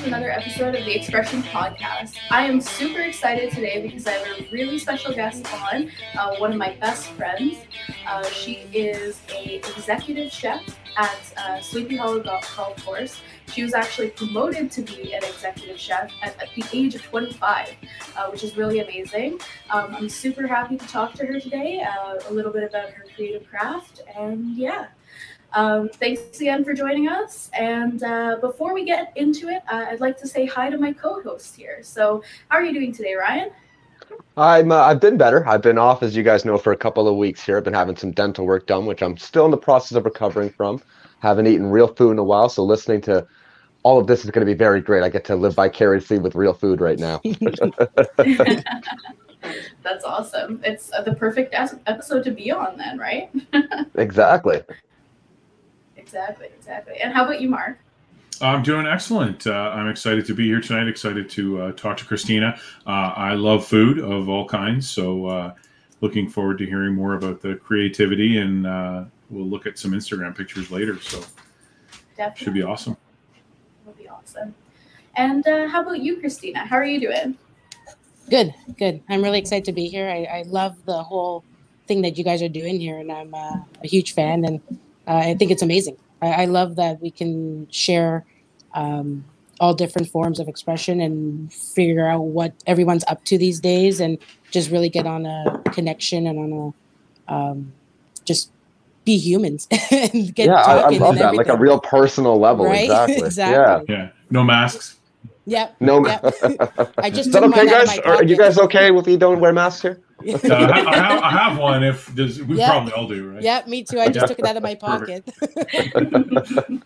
to another episode of the Expression Podcast. I am super excited today because I have a really special guest on, uh, one of my best friends. Uh, she is a executive chef at uh, Sleepy Hollow Golf, Course. She was actually promoted to be an executive chef at, at the age of 25, uh, which is really amazing. Um, I'm super happy to talk to her today, uh, a little bit about her creative craft, and yeah. Um, thanks again for joining us. And uh, before we get into it, uh, I'd like to say hi to my co-host here. So, how are you doing today, Ryan? I'm uh, I've been better. I've been off, as you guys know, for a couple of weeks here. I've been having some dental work done, which I'm still in the process of recovering from. Haven't eaten real food in a while, so listening to all of this is going to be very great. I get to live vicariously with real food right now. That's awesome. It's uh, the perfect as- episode to be on, then, right? exactly. Exactly, exactly. And how about you, Mark? I'm doing excellent. Uh, I'm excited to be here tonight. Excited to uh, talk to Cristina. Uh, I love food of all kinds, so uh, looking forward to hearing more about the creativity, and uh, we'll look at some Instagram pictures later. So Definitely. should be awesome. It'll be awesome. And uh, how about you, Cristina? How are you doing? Good, good. I'm really excited to be here. I, I love the whole thing that you guys are doing here, and I'm uh, a huge fan, and I think it's amazing. I, I love that we can share um, all different forms of expression and figure out what everyone's up to these days, and just really get on a connection and on a um, just be humans and get yeah, I, I love and that. Like a real personal level. Right? Exactly. Exactly. Yeah, no masks. Yep. No. Yep. I just is that okay, mine out of guys? Are you guys okay with me don't wear masks here? Uh, I, ha- I, have, I have one. If there's, we Yeah. probably all do, right? Yep, me too. I just took it out of my pocket.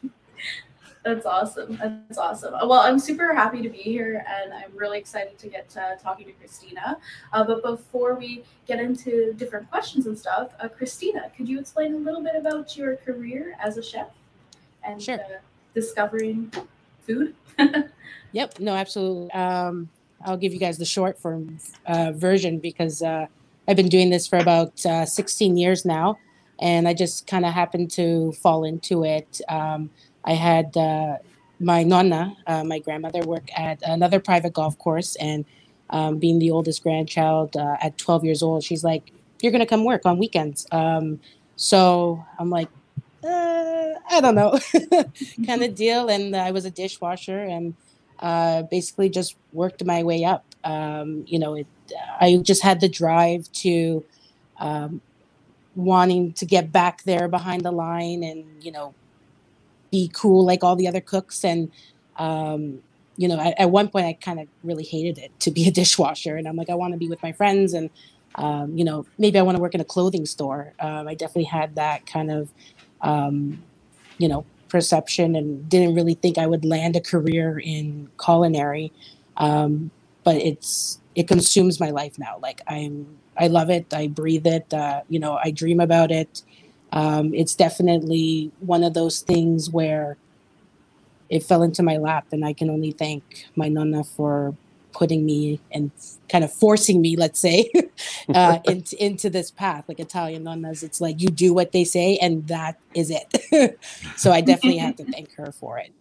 That's awesome. That's awesome. Well, I'm super happy to be here, and I'm really excited to get uh, talking to Cristina. Uh, but before we get into different questions and stuff, uh, Cristina, could you explain a little bit about your career as a chef and Sure. uh, discovering food? Yep, no, absolutely. Um, I'll give you guys the short form uh, version because uh, I've been doing this for about uh, 16 years now, and I just kind of happened to fall into it. Um, I had uh, my nonna, uh, my grandmother, work at another private golf course, and um, being the oldest grandchild uh, at 12 years old, she's like, "You're gonna come work on weekends." Um, so I'm like, uh, I don't know, kind of deal. And I was a dishwasher, and uh, basically just worked my way up. Um, you know, it, I just had the drive to um, wanting to get back there behind the line and, you know, be cool like all the other cooks. And, um, you know, at, at one point I kind of really hated it to be a dishwasher. And I'm like, I want to be with my friends and, um, you know, maybe I want to work in a clothing store. Um, I definitely had that kind of, um, you know, perception and didn't really think I would land a career in culinary. Um, but it's it consumes my life now. Like I'm I love it. I breathe it. Uh, you know, I dream about it. Um, it's definitely one of those things where it fell into my lap, and I can only thank my nonna for putting me and kind of forcing me, let's say, uh, into into this path. Like Italian nonnas, it's like you do what they say, and that is it. so I definitely have to thank her for it.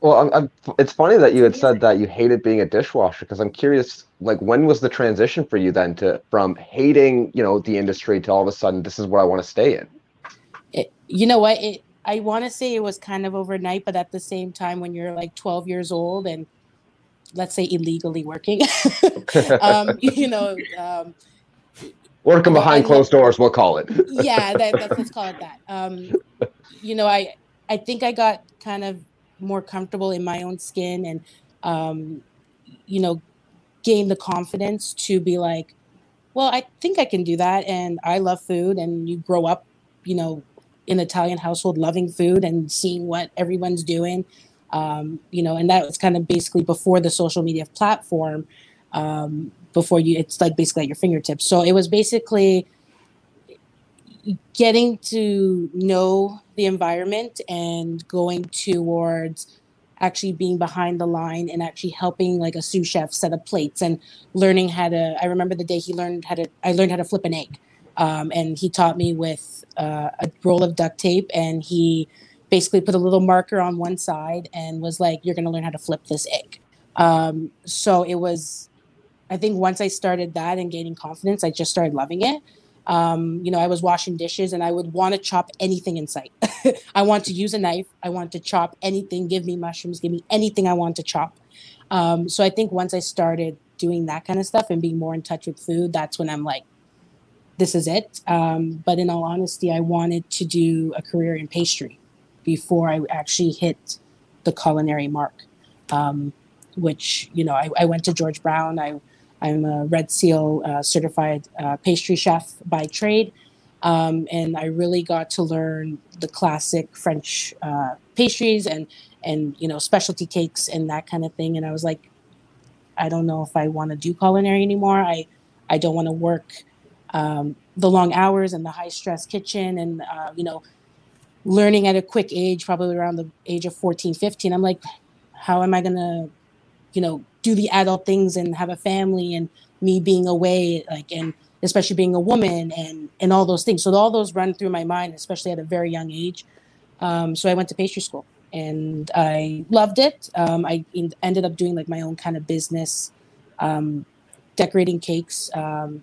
Well, I'm, I'm, it's funny that you had said that you hated being a dishwasher because I'm curious, like, when was the transition for you then to from hating, you know, the industry to all of a sudden this is what I want to stay in? It, you know what? It, I want to say it was kind of overnight, but at the same time, when you're like 12 years old and let's say illegally working, um, you know, um, Working behind closed doors, we'll call it. yeah, that, that, let's call it that. Um, you know, I I think I got kind of more comfortable in my own skin and um, you know gained the confidence to be like, well, I think I can do that, and I love food, and you grow up, you know, in Italian household loving food and seeing what everyone's doing. Um, you know, and that was kind of basically before the social media platform. Um, before you, it's like basically at your fingertips. So it was basically getting to know the environment and going towards actually being behind the line and actually helping like a sous chef set up plates and learning how to i remember the day he learned how to i learned how to flip an egg um, and he taught me with uh, a roll of duct tape and he basically put a little marker on one side and was like, "You're going to learn how to flip this egg." Um, so it was, I think once I started that and gaining confidence, I just started loving it. Um, you know, I was washing dishes and I would want to chop anything in sight. I want to use a knife. I want to chop anything. Give me mushrooms. Give me anything I want to chop. Um, so I think once I started doing that kind of stuff and being more in touch with food, that's when I'm like, this is it. Um, but in all honesty, I wanted to do a career in pastry before I actually hit the culinary mark. Um, which you know, I, I, went to George Brown. I I'm a Red Seal uh, certified uh, pastry chef by trade, um, and I really got to learn the classic French uh, pastries and and you know specialty cakes and that kind of thing. And I was like, I don't know if I want to do culinary anymore. I I don't want to work um, the long hours and the high stress kitchen and uh, you know learning at a quick age probably around the age of 14 15 i'm like how am i going to you know do the adult things and have a family and me being away like and especially being a woman and and all those things. So all those run through my mind especially at a very young age. Um, so i went to pastry school and i loved it. Um, i ended up doing like my own kind of business um, decorating cakes um,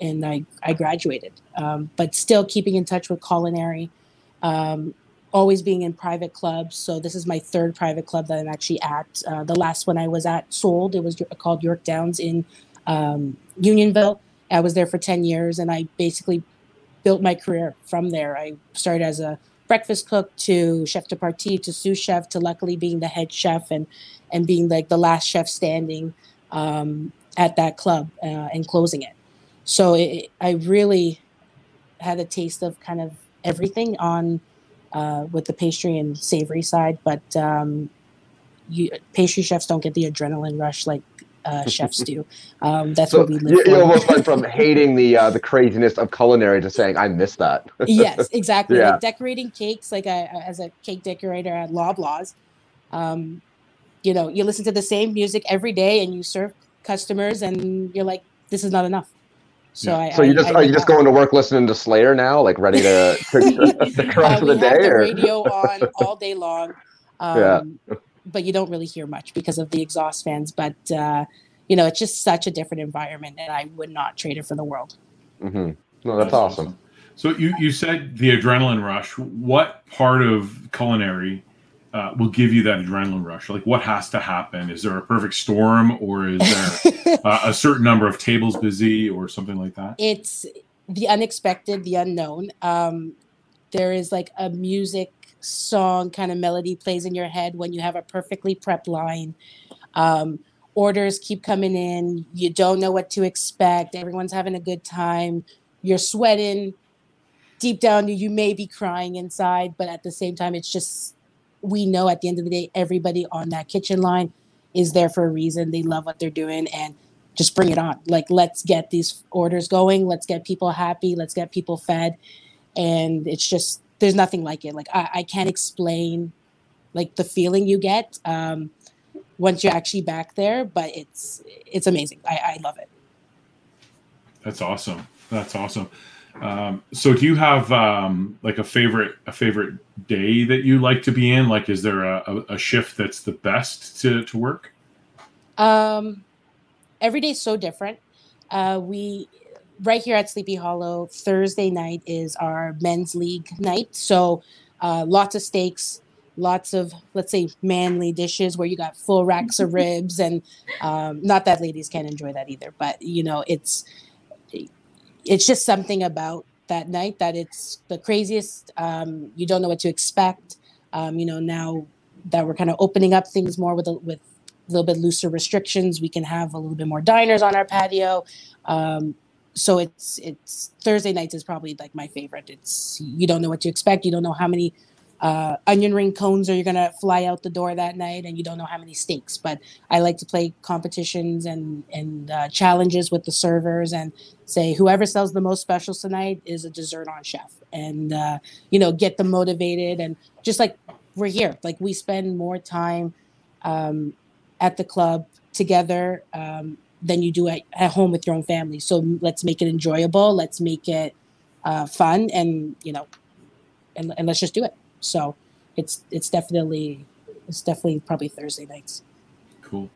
and I, I graduated. Um, but still keeping in touch with culinary, um, always being in private clubs. So this is my third private club that I'm actually at. Uh, the last one I was at sold. It was called York Downs in um, Unionville. I was there for 10 years and I basically built my career from there. I started as a breakfast cook to chef de partie to sous chef to luckily being the head chef and and being like the last chef standing um, at that club uh, and closing it so it, I really had a taste of kind of everything on uh, with the pastry and savory side, but um, you, pastry chefs don't get the adrenaline rush like uh, chefs do. Um, that's so what we live you, almost went from hating the uh, the craziness of culinary to saying I miss that. yes, exactly. Yeah. Like decorating cakes, like I, as a cake decorator at Loblaws, um, you know, you listen to the same music every day and you serve customers, and you're like, this is not enough. So, yeah. I, so you just I, are you just going to work listening to Slayer now, like ready to to, to uh, for the day? the or? radio on all day long. Um, yeah. But you don't really hear much because of the exhaust fans. But uh, you know, it's just such a different environment, and I would not trade it for the world. Mm-hmm. No, that's, that's awesome. awesome. So you you said the adrenaline rush. What part of culinary uh, will give you that adrenaline rush? Like, what has to happen? Is there a perfect storm, or is there uh, a certain number of tables busy, or something like that? It's the unexpected, the unknown. Um, there is like a music song kind of melody plays in your head when you have a perfectly prepped line. Um, orders keep coming in. You don't know what to expect. Everyone's having a good time. You're sweating. Deep down, you may be crying inside, but at the same time, it's just we know at the end of the day, everybody on that kitchen line is there for a reason. They love what they're doing and just bring it on. Like, let's get these orders going. Let's get people happy. Let's get people fed. And it's just, there's nothing like it. Like, I, I can't explain like the feeling you get um, once you're actually back there, but it's, it's amazing. I, I love it. That's awesome. That's awesome. Um, so do you have um, like a favorite a favorite day that you like to be in? Like, is there a, a, shift that's the best to, to work? Um, every day is so different. Uh, we right here at Sleepy Hollow, Thursday night is our men's league night. So uh, lots of steaks, lots of let's say manly dishes where you got full racks of ribs, and um, not that ladies can't enjoy that either, but you know it's it's just something about that night that it's the craziest. Um, you don't know what to expect. Um, you know, now that we're kind of opening up things more with a, with a little bit looser restrictions, we can have a little bit more diners on our patio. Um, so it's it's Thursday nights is probably like my favorite. It's you don't know what to expect. You don't know how many uh, onion ring cones are you're gonna fly out the door that night, and you don't know how many steaks. But I like to play competitions and and uh, challenges with the servers, and say whoever sells the most specials tonight is a dessert on chef, and uh, you know get them motivated, and just like we're here, like we spend more time um, at the club together um, than you do at, at home with your own family. So let's make it enjoyable. Let's make it uh, fun, and you know, and, and let's just do it. So it's it's definitely it's definitely probably Thursday nights. Cool.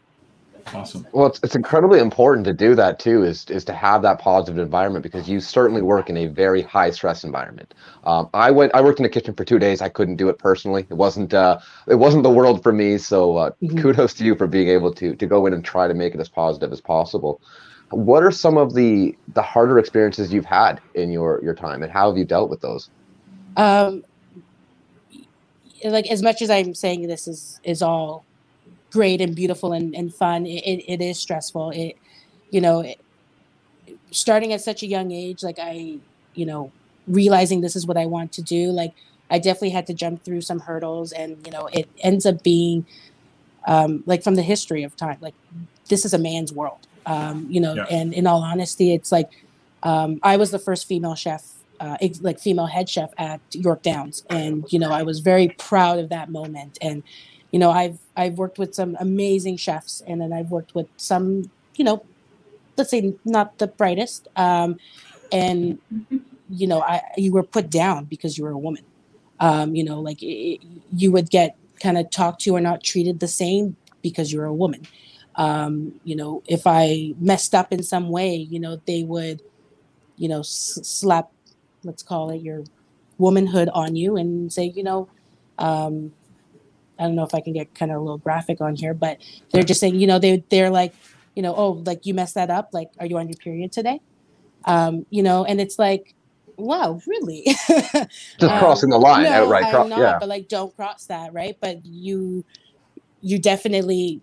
Awesome. Well, it's, it's incredibly important to do that too. Is is to have that positive environment because you certainly work in a very high stress environment. Um, I went. I worked in the kitchen for two days. I couldn't do it personally. It wasn't. Uh, it wasn't the world for me. So uh, mm-hmm. kudos to you for being able to to go in and try to make it as positive as possible. What are some of the the harder experiences you've had in your your time, and how have you dealt with those? Um, like as much as I'm saying this is is all great and beautiful and, and fun. It, it, it is stressful. It, you know, it, starting at such a young age, like I, you know, realizing this is what I want to do, like I definitely had to jump through some hurdles and, you know, it ends up being um, like from the history of time, like this is a man's world, um, you know, yeah. and in all honesty, it's like um, I was the first female chef uh, like female head chef at York Downs, and you know I was very proud of that moment. And you know i've i've worked with some amazing chefs and then i've worked with some you know let's say not the brightest um, and you know i you were put down because you were a woman. Um, you know like it, you would get kind of talked to or not treated the same because you're a woman. Um, you know if i messed up in some way you know they would you know s- slap let's call it your womanhood on you and say you know um, I don't know if I can get kind of a little graphic on here, but they're just saying, you know, they they're like, you know, oh, like you messed that up. Like, are you on your period today? Um, you know, and it's like, wow, really? just um, crossing the line no, outright. Cro- not, yeah. but like, don't cross that, right? But you, you definitely,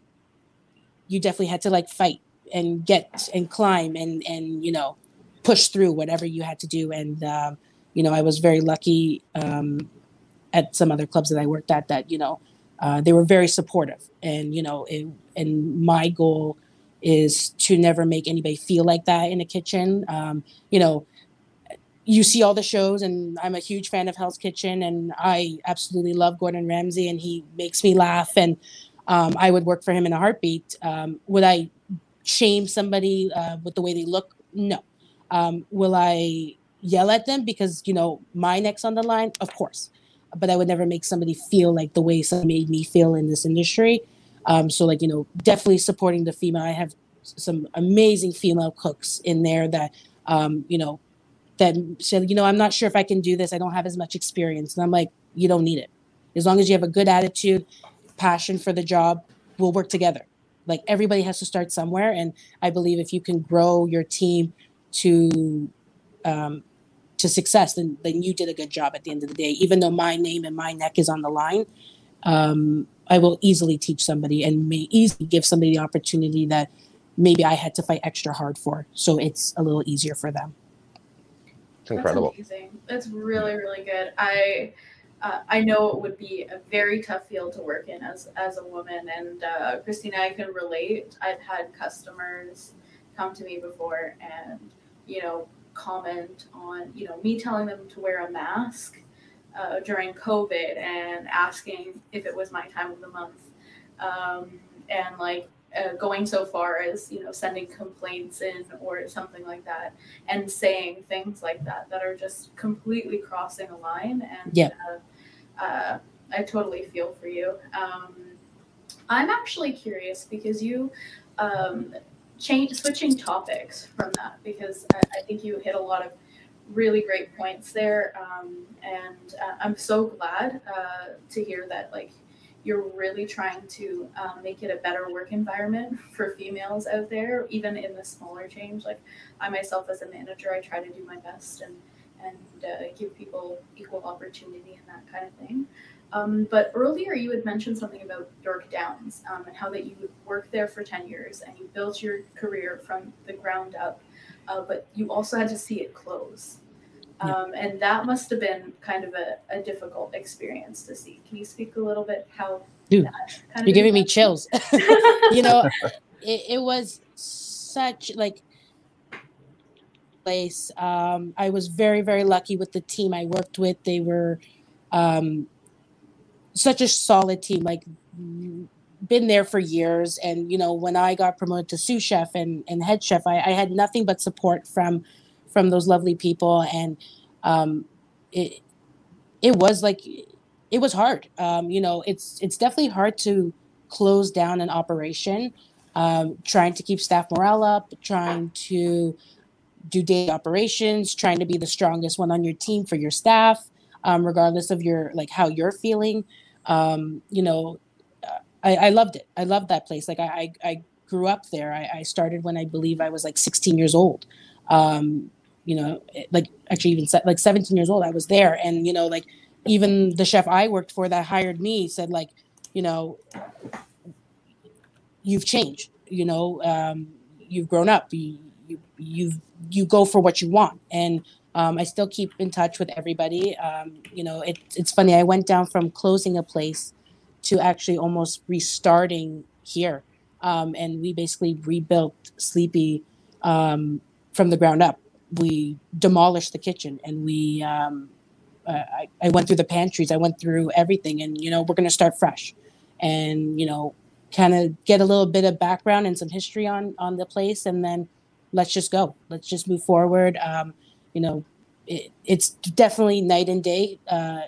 you definitely had to like fight and get and climb and and you know, push through whatever you had to do. And um, you know, I was very lucky um, at some other clubs that I worked at that you know uh, they were very supportive. And you know it, and my goal is to never make anybody feel like that in a kitchen. Um, you know you see all the shows and i'm a huge fan of hell's kitchen and i absolutely love gordon ramsay and he makes me laugh. And um, i would work for him in a heartbeat. Um, would i shame somebody uh, with the way they look? No um, will i yell at them because you know my neck's on the line of course but I would never make somebody feel like the way some made me feel in this industry. Um, so like you know, definitely supporting the female. I have some amazing female cooks in there that um, you know that said, you know, I'm not sure if I can do this. I don't have as much experience, and I'm like, you don't need it. As long as you have a good attitude, passion for the job, we'll work together. Like everybody has to start somewhere, and I believe if you can grow your team to um, to success, then then you did a good job at the end of the day. Even though my name and my neck is on the line, um, I will easily teach somebody and may easily give somebody the opportunity that maybe I had to fight extra hard for. So it's a little easier for them. It's incredible. That's amazing. That's really really good. I. Uh, I know it would be a very tough field to work in as as a woman, and uh, Cristina, I can relate. I've had customers come to me before, and you know, comment on, you know, me telling them to wear a mask uh, during COVID and asking if it was my time of the month. Um, and like uh, going so far as, you know, sending complaints in or something like that and saying things like that that are just completely crossing a line. And yeah. Uh, uh I totally feel for you. Um, I'm actually curious because you um, change switching topics from that because I, I, think you hit a lot of really great points there um, and uh, i'm so glad uh, to hear that like you're really trying to um, make it a better work environment for females out there even in the smaller change. Like i myself as a manager i try to do my best and and uh, give people equal opportunity and that kind of thing um, but earlier you had mentioned something about York Downs um, and how that you worked there for 10 years and you built your career from the ground up, uh, but you also had to see it close. Um, yeah. And that must have been kind of a, a, difficult experience to see. Can you speak a little bit how Dude, you're giving me chills. you know, it, it was such like place. Um, I was very, very lucky with the team I worked with. They were um, such a solid team, like been there for years. And you know, when I got promoted to sous chef and, and head chef, I, I had nothing but support from from those lovely people. And um, it it was like it was hard. Um, you know, it's it's definitely hard to close down an operation, um, trying to keep staff morale up, trying to do day operations, trying to be the strongest one on your team for your staff, um, regardless of your like how you're feeling. Um, you know, I, I, loved it. I loved that place. Like I, I, I grew up there. I, I, started when I believe I was like 16 years old. Um, you know, like actually even se- like 17 years old, I was there. And, you know, like even the chef I worked for that hired me said like, you know, you've changed, you know, um, you've grown up, you, you, you you go for what you want. And, um, I still keep in touch with everybody. Um, you know, it, it's funny. I went down from closing a place to actually almost restarting here. Um, and we basically rebuilt Sleepy um, from the ground up. We demolished the kitchen and we, um, uh, I, I went through the pantries, I went through everything, and you know, we're going to start fresh and, you know, kind of get a little bit of background and some history on on the place and then let's just go let's just move forward um, you know it, it's definitely night and day uh,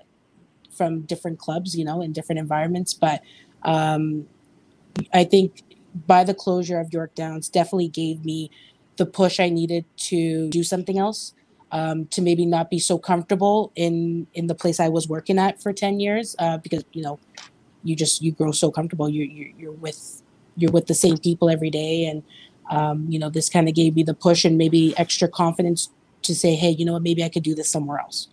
from different clubs, you know, in different environments. But um, I think by the closure of York Downs definitely gave me the push I needed to do something else. Um, to maybe not be so comfortable in in the place I was working at for ten years, uh, because you know, you just you grow so comfortable. You you you're with you're with the same people every day, and um, you know this kind of gave me the push and maybe extra confidence to say, hey, you know what, maybe I could do this somewhere else.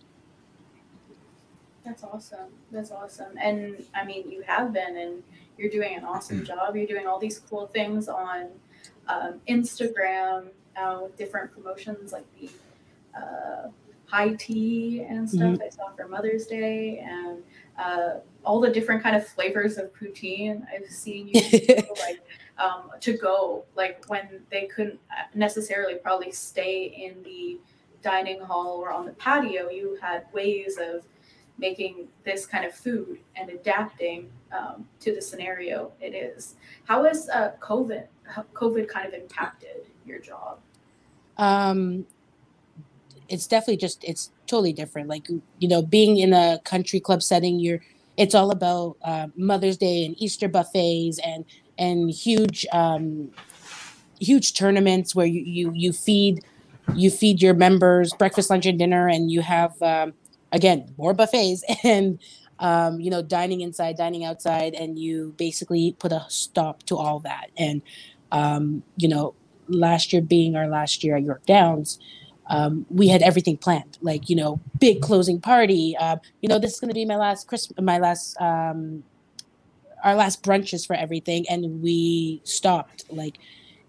That's awesome. That's awesome. And I mean, you have been, and you're doing an awesome job. You're doing all these cool things on um, Instagram uh, with different promotions like the uh, high tea and stuff mm-hmm. I saw for Mother's Day, and uh, all the different kind of flavors of poutine I've seen you do, like um, to go, like when they couldn't necessarily probably stay in the dining hall or on the patio, you had ways of making this kind of food and adapting um, to the scenario it is. How has uh, COVID COVID kind of impacted your job? Um, it's definitely just it's totally different. Like you know, being in a country club setting, you're it's all about uh, Mother's Day and Easter buffets and and huge um, huge tournaments where you you you feed you feed your members breakfast, lunch, and dinner, and you have um, again more buffets and um, you know dining inside dining outside and you basically put a stop to all that. And um, you know last year being our last year at york downs um, we had everything planned like you know big closing party uh, you know this is going to be my last christmas my last um, our last brunches for everything and we stopped like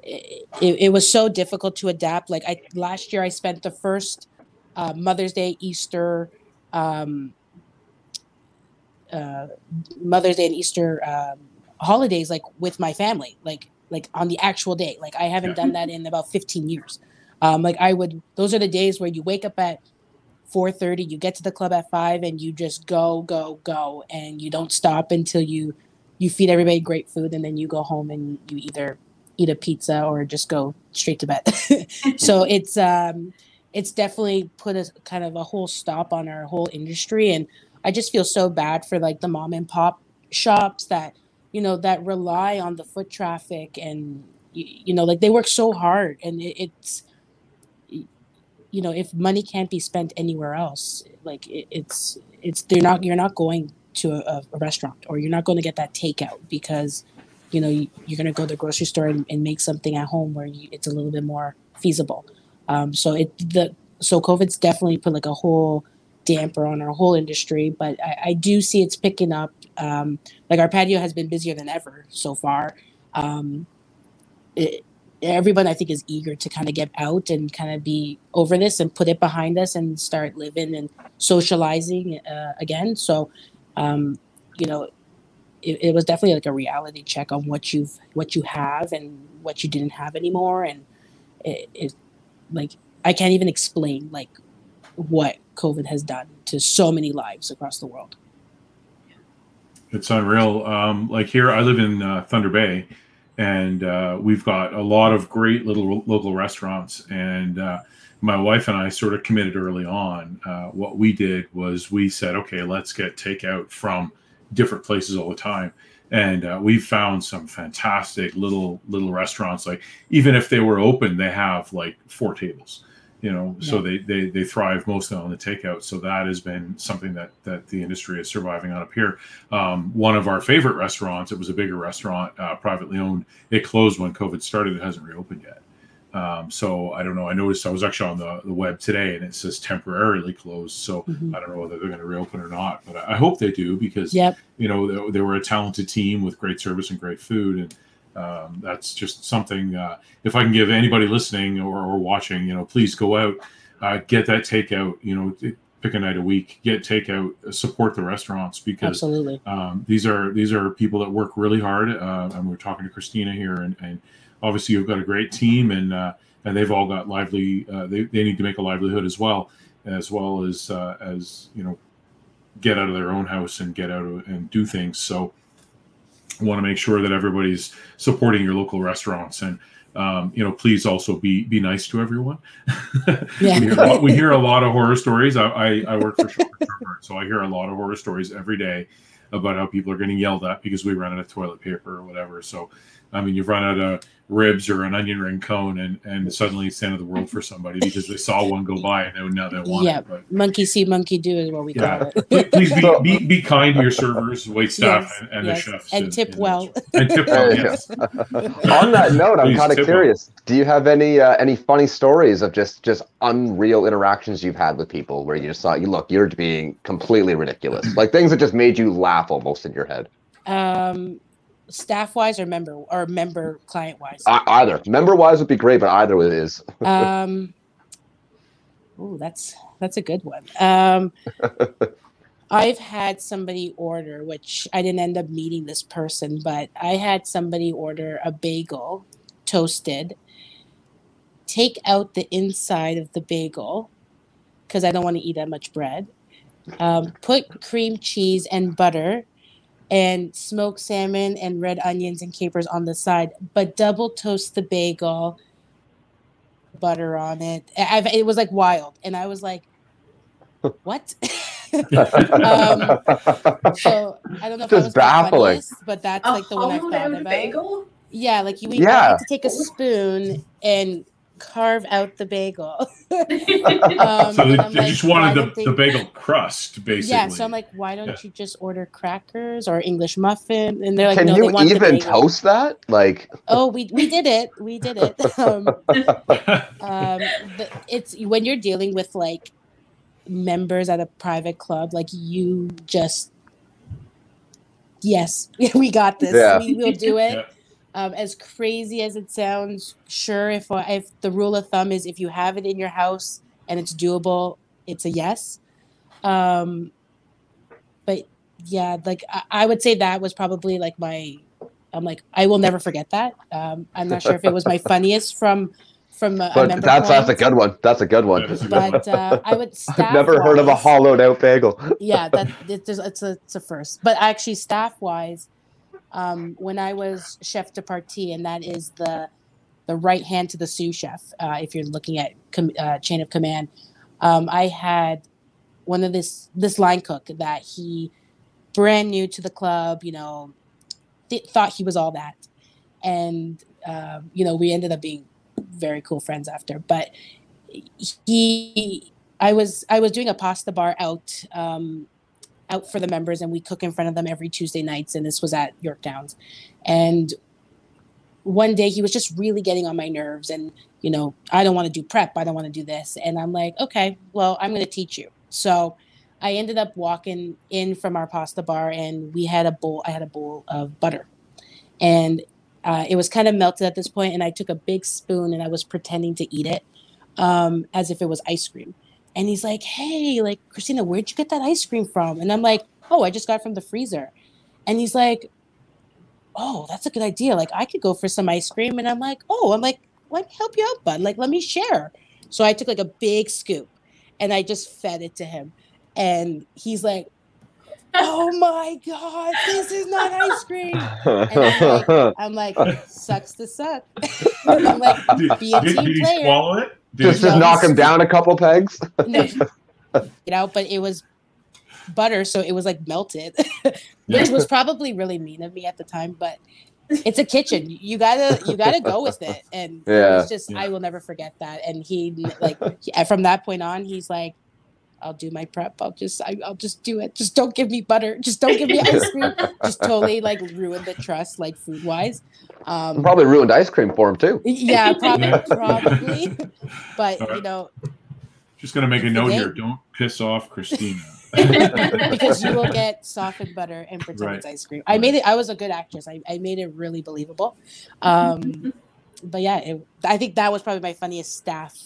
it, it, was so difficult to adapt like i last year i spent the first uh, mother's day easter um, uh, Mother's Day and Easter um, holidays like with my family, like like on the actual day. Like I haven't done that in about 15 years. Um, like I would, those are the days where you wake up at 4:30, you get to the club at five, and you just go, go, go, and you don't stop until you you feed everybody great food, and then you go home and you either eat a pizza or just go straight to bed. so it's um it's definitely put a kind of a whole stop on our whole industry. And i just feel so bad for like the mom and pop shops that you know that rely on the foot traffic and you, you know like they work so hard. And it, it's you know if money can't be spent anywhere else like it, it's it's they're not you're not going to a, a, restaurant or you're not going to get that takeout because you know you, are going to go to the grocery store and, and make something at home where you, it's a little bit more feasible um, so it the so COVID's definitely put like a whole damper on our whole industry, but I, I do see it's picking up. Um, like our patio has been busier than ever so far. Um, it, everyone I think is eager to kind of get out and kind of be over this and put it behind us and start living and socializing uh, again. So, um, you know, it, it, was definitely like a reality check on what you've what you have and what you didn't have anymore, and it, it like I can't even explain like what COVID has done to so many lives across the world. It's unreal. Um, like here, I live in uh, Thunder Bay, and uh, we've got a lot of great little local restaurants. And uh, my wife and I sort of committed early on. Uh, what we did was we said, okay, let's get takeout from different places all the time. And uh, we found some fantastic little little restaurants. Like even if they were open, they have like four tables you know? So they, they they thrive mostly on the takeout. So that has been something that that the industry is surviving on up here. Um, one of our favorite restaurants it was a bigger restaurant uh, privately owned it closed when covid started. It hasn't reopened yet um, so i don't know i noticed i was actually on the, the web today and it says temporarily closed so Mhm. i don't know whether they're going to reopen or not but I, I hope they do because Yep. you know they, they were a talented team with great service and great food and um, that's just something uh, if i can give anybody listening or, or watching you know please go out uh, get that takeout you know t- pick a night a week get takeout support the restaurants because Absolutely. um, these are these are people that work really hard uh, and we're talking to cristina here and, and obviously you've got a great team and uh, and they've all got lively uh, they, they need to make a livelihood as well as well as uh, as you know get out of their own house and get out of, and do things. So want to make sure that everybody's supporting your local restaurants and um, you know please also be be nice to everyone. Yeah. we, hear a lot, we hear a lot of horror stories. I i, I work for Drug so i hear a lot of horror stories every day about how people are getting yelled at because we run out of toilet paper or whatever. So i mean you've run out of ribs or an onion ring cone and and suddenly it's the end of the world for somebody because they saw one go by and they now they want Yeah. it but Monkey see, monkey do is what we Yeah. call it. Please be, be, be kind to your servers, wait staff, Yes, and, and yes. the chefs, And tip well. and tip well. Yes. On that note, I'm kind of tip 'em. curious. Do you have any uh, any funny stories of just just unreal interactions you've had with people where you just thought, you look, you're being completely ridiculous, like things that just made you laugh almost in your head? Um, staff wise or member or member client wise. I, either member wise would be great, but either is. um oh that's that's a good one um i've had somebody order which i didn't end up meeting this person but i had somebody order a bagel toasted take out the inside of the bagel because i don't want to eat that much bread um, put cream cheese and butter and smoked salmon and red onions and capers on the side but double toast the bagel butter on it. I, I've- it was like wild, and I was like, "What?" Um, so I don't know if Just I was the baffling. funniest, but that's A like the one I thought about. bagel? Yeah, like you, I Yeah. had to take a spoon and carve out the bagel. um, So they, they like, just wanted the, they- the bagel crust, basically. Yeah, so I'm like, why don't Yeah. you just order crackers or English muffin? And they're like, Can no, you they want the even bagel. toast that? Like, Oh, we we did it. We did it. Um, um it's when you're dealing with like members at a private club like you just yes we got this Yeah. we will do it Yeah. Um, as crazy as it sounds sure if uh, if the rule of thumb is if you have it in your house and it's doable it's a yes um but yeah like I, I would say that was probably like my i'm like i will never forget that um i'm not sure if it was my funniest from from a, a but member that's that's a client, good one. That's a good one. That is a good one. but uh, i would I've never heard of a hollowed out bagel. yeah that it's, it's a it's a first but actually staff wise um when i was chef de partie and that is the the right hand to the sous chef uh, if you're looking at com- uh, chain of command. Um i had one of this this line cook that he brand new to the club you know th- thought he was all that. And um, you know we ended up being very cool friends after but he i was i was doing a pasta bar out um out for the members and we cook in front of them every tuesday nights and this was at yorkdowns and one day he was just really getting on my nerves and you know i don't want to do prep i don't want to do this. And i'm like okay well i'm going to teach you. So i ended up walking in from our pasta bar and we had a bowl i had a bowl of butter. And uh, it was kind of melted at this point and i took a big spoon and i was pretending to eat it um, as if it was ice cream and he's like hey like cristina where'd you get that ice cream from? And i'm like oh i just got it from the freezer. And he's like oh that's a good idea. Like i could go for some ice cream. And i'm like oh i'm like let me help you out bud. Like let me share. So i took like a big scoop and i just fed it to him. And he's like oh my god this is not ice cream. I'm like, sucks to suck. I'm like, be a did- team did he player. swallow it? Just, No, just knock him down a couple pegs. no, you know, but it was butter, so it was like melted, Yeah. which was probably really mean of me at the time. But it's a kitchen; you gotta you gotta go with it, and Yeah. it's just Yeah. I will never forget that. And he like he- from that point on, he's like. I'll do my prep. I'll just, I, I'll just do it. Just don't give me butter. Just don't give me ice cream. Just totally like ruined the trust, like food wise. Um, Probably ruined ice cream for him too. yeah, probably, probably. But All right. you know, Just gonna make a note here. Don't piss off Cristina. because you will get softened butter and pretend Right. it's ice cream. I made it. I was a good actress. I, I made it really believable. Um, but yeah, it, I think that was probably my funniest staff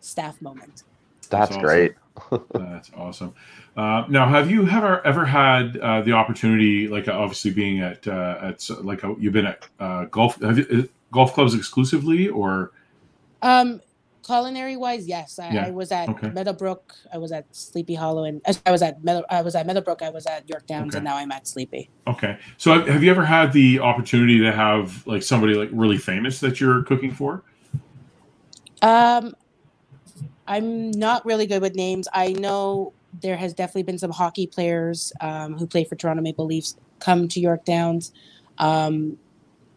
staff moment. That's awesome. great. That's awesome. Uh, now, have you ever ever had uh, the opportunity, like uh, obviously being at uh, at like uh, you've been at uh, golf have you, uh, golf clubs exclusively, or Um, culinary wise, yes, I, Yeah, I was at okay. Meadowbrook. I was at Sleepy Hollow, and I was at Meadow, I was at Meadowbrook. I was at York Downs, Okay. and now I'm at Sleepy. okay? So, have, have you ever had the opportunity to have like somebody like really famous that you're cooking for? Um, I'm not really good with names. I know there has definitely been some hockey players um, who play for Toronto Maple Leafs come to York Downs, um,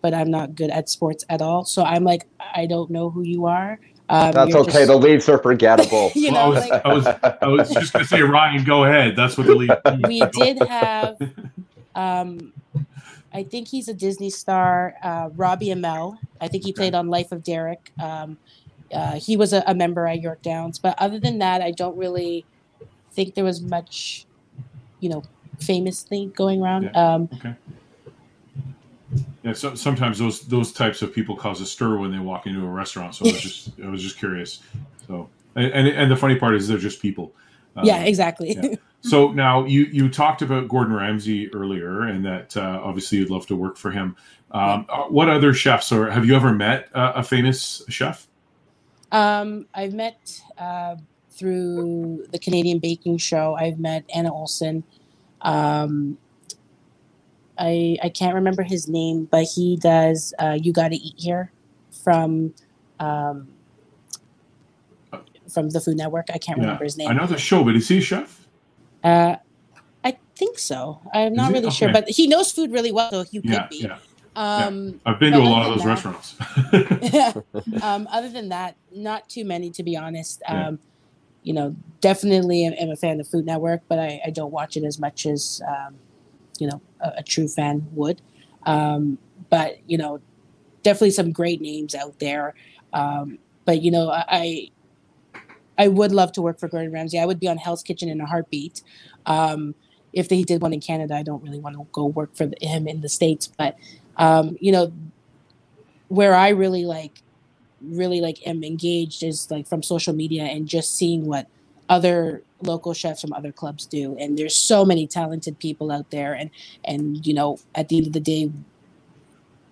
but I'm not good at sports at all. So I'm like, I don't know who you are. Um, That's okay. just- The Leafs are forgettable. you Well, know, I was, like I was I was just gonna say Ryan, go ahead. That's what the Leafs. we did have. Um, I think he's a Disney star, uh, Robbie Amell. I think he played on Life of Derek. Uh, he was a, a member at York Downs, but other than that, I don't really think there was much, you know, famous thing going around. Um, Okay. Yeah, so sometimes those those types of people cause a stir when they walk into a restaurant. So I was just I was just curious. So and and, and the funny part is they're just people. Um, yeah, exactly. yeah. So now you you talked about Gordon Ramsay earlier, and that uh, obviously you'd love to work for him. Um, uh, What other chefs, or have you ever met uh, a famous chef? Um, I've met uh, through the Canadian Baking Show. I've met Anna Olson. Um, I I can't remember his name, but he does uh, "You Gotta Eat Here" from um, from the Food Network. I can't remember his name. I know the show, but is he a chef? Uh, I think so. I'm not he? really sure, but he knows food really well, so could Yeah, be. yeah. Um, I've been to a lot of those than restaurants. um, other than that, not too many to be honest. Yeah. Um, you know, definitely am, am a fan of Food Network, but I, I don't watch it as much as um, you know a, a true fan would. Um, but you know, definitely some great names out there. Um, but you know, I, I would love to work for Gordon Ramsay. I would be on Hell's Kitchen in a heartbeat. Um, if they did one in Canada, I don't really want to go work for him in the states. But um, you know, where I really like really like am engaged is like from social media and just seeing what other local chefs from other clubs do. And there's so many talented people out there. And and you know at the end of the day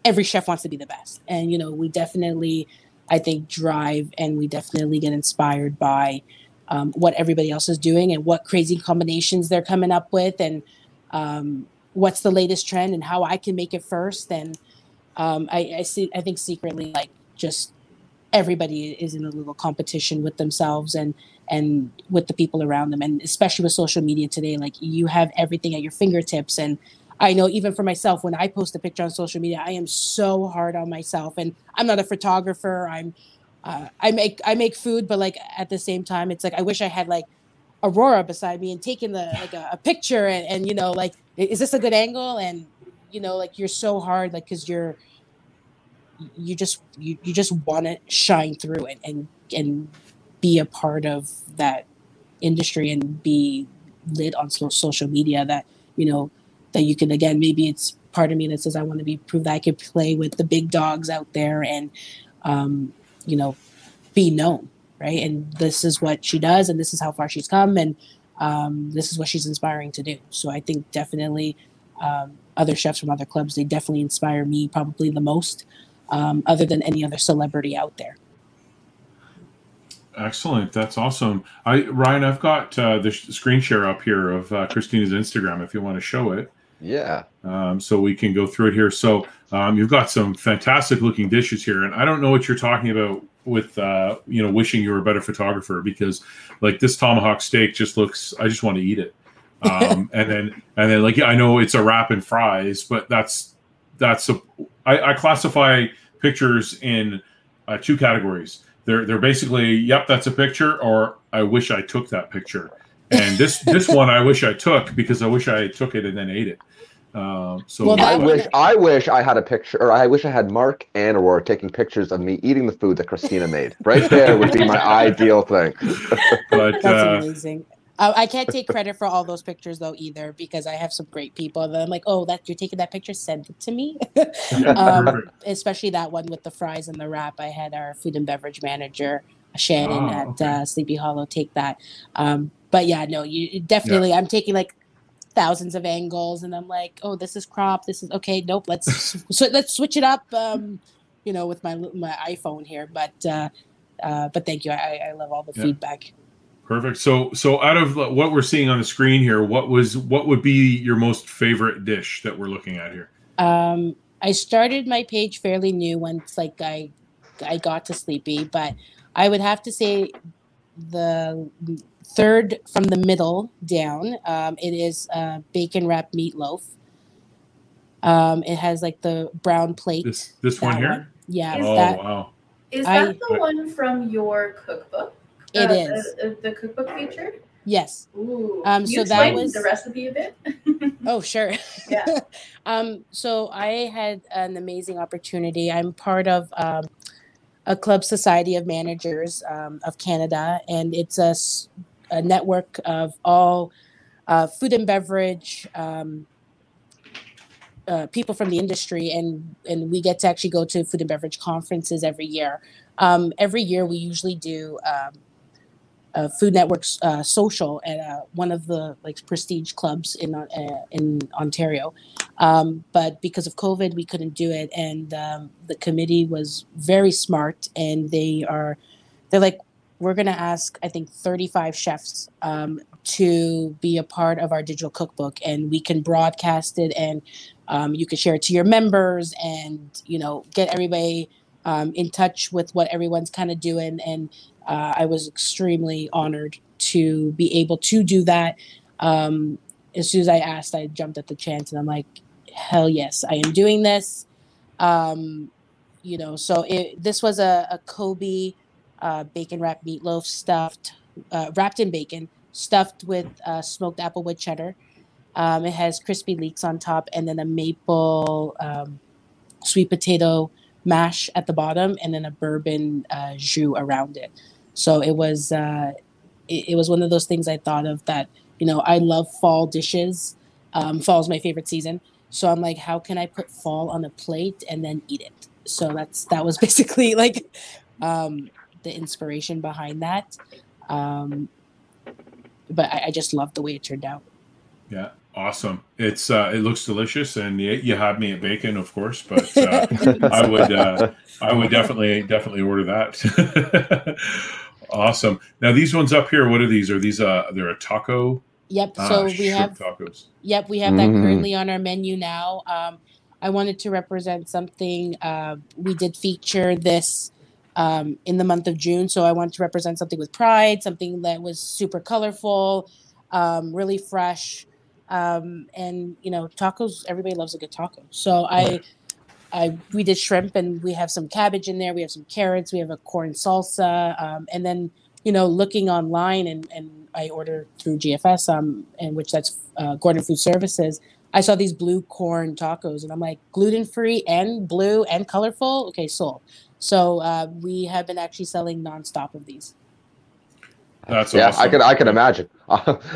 every chef wants to be the best. And you know we definitely i think drive and we definitely get inspired by um, what everybody else is doing and what crazy combinations they're coming up with. And um, what's the latest trend and how i can make it first and um, I, I see i think secretly like just everybody is in a little competition with themselves and and with the people around them. And especially with social media today like you have everything at your fingertips. And i know even for myself when i post a picture on social media i am so hard on myself. And i'm not a photographer. I'm uh, i make i make food but like at the same time it's like i wish i had like aurora beside me and taking the like a, a picture and, and you know like is this a good angle? And you know like you're so hard like because you're you just you, you just want to shine through it and and be a part of that industry and be lit on so, social media that you know that you can again maybe it's part of me that says i want to be prove that i can play with the big dogs out there and um you know be known right and this is what she does and this is how far she's come and um, this is what she's inspiring to do so i think definitely um, other chefs from other clubs they definitely inspire me probably the most um, other than any other celebrity out there. Excellent. That's awesome. I Ryan, I've got uh, the sh- screen share up here of uh, Cristina's Instagram if you want to show it. Yeah. Um, so we can go through it here. So um, you've got some fantastic looking dishes here, and I don't know what you're talking about with uh, you know wishing you were a better photographer because like this tomahawk steak just looks. I just want to eat it. Um, and then and then like yeah, I know it's a wrap and fries, but that's that's a I, I classify pictures in uh, two categories. They're they're basically yep, that's a picture, or I wish I took that picture. And this this one I wish I took because I wish I took it and then ate it. Um, so Well, I that- wish I wish I had a picture, or I wish I had Mark and Aurora taking pictures of me eating the food that Cristina made. Right there would be my ideal thing. but That's uh, amazing. I can't take credit for all those pictures though either because I have some great people that I'm like, oh, that you're taking that picture, send it to me. um, especially that one with the fries and the wrap. I had our food and beverage manager Shannon Oh, at okay. uh, Sleepy Hollow take that. Um, but yeah, no, you definitely. I'm taking like thousands of angles, and I'm like, oh, this is crop. This is okay. Nope. Let's so let's switch it up. Um, you know, with my my iPhone here, but. Uh, uh, but thank you. I, I love all the Yeah. feedback. Perfect. So, so out of what we're seeing on the screen here, what was what would be your most favorite dish that we're looking at here? Um, I started my page fairly new once like I I got to Sleepy, but I would have to say the third from the middle down. Um, it is uh, bacon wrapped meatloaf. Um, it has like the brown plate. This this that one here. Yeah, Is Oh that wow. Is I- that the one from your cookbook? It Uh, is. uh, the cookbook feature. yes. Ooh. Um, so that was- the recipe a bit. Oh, sure. Yeah. um, so I had an amazing opportunity. I'm part of um, a club society of managers um, of Canada, and it's a, s- a network of all uh, food and beverage um, uh, people from the industry, and and we get to actually go to food and beverage conferences every year. Um, every year, we usually do. Um, uh, Food Network's uh, social at uh, one of the like prestige clubs in uh, in Ontario, um, but because of COVID, we couldn't do it. And um, the committee was very smart, and they are they're like, we're gonna ask I think 35 chefs um, to be a part of our digital cookbook, and we can broadcast it, and um, you can share it to your members, and you know get everybody um, in touch with what everyone's kind of doing and uh, I was extremely honored to be able to do that. Um, as soon as I asked, I jumped at the chance, and I'm like, "Hell yes, I am doing this." Um, you know, so it, this was a, a Kobe uh, bacon wrapped meatloaf stuffed, uh, wrapped in bacon, stuffed with uh, smoked applewood cheddar. Um, it has crispy leeks on top, and then a maple um, sweet potato mash at the bottom, and then a bourbon uh, jus around it. So it was uh, it, it was one of those things I thought of that you know I love fall dishes. Um, fall is my favorite season, so I'm like, how can I put fall on a plate and then eat it? So that's that was basically like um, the inspiration behind that. Um, but I, I just love the way it turned out. Yeah, awesome. It's uh, it looks delicious, and you, you had me at bacon, of course, but uh, I would uh, I would definitely definitely order that. awesome. Now these ones up here, what are these? Are these uh they're a taco? Yep. Ah, So we have tacos. Yep, we have that Mm. currently on our menu now. Um, I wanted to represent something. Uh, we did feature this um, in the month of June, so I wanted to represent something with pride, something that was super colorful, um, really fresh, um, and you know, tacos. Everybody loves a good taco, so I. I we did shrimp and we have some cabbage in there. We have some carrots. We have a corn salsa, um, and then you know looking online and and I order through GFS, um, and which that's uh, Gordon Food Services. I saw these blue corn tacos, and I'm like gluten free and blue and colorful. Okay, sold. So uh, we have been actually selling nonstop of these. That's yeah, awesome. I can I can imagine.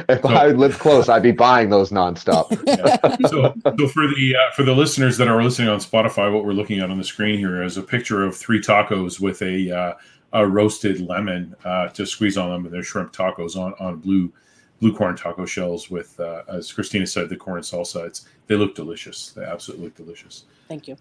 if So- I lived close, I'd be buying those nonstop. so, so for the uh, for the listeners that are listening on Spotify, what we're looking at on the screen here is a picture of three tacos with a uh, a roasted lemon uh, to squeeze on them. and They're shrimp tacos on on blue blue corn taco shells with, uh, as Cristina said, the corn salsa. It's they look delicious. They absolutely look delicious. Thank you.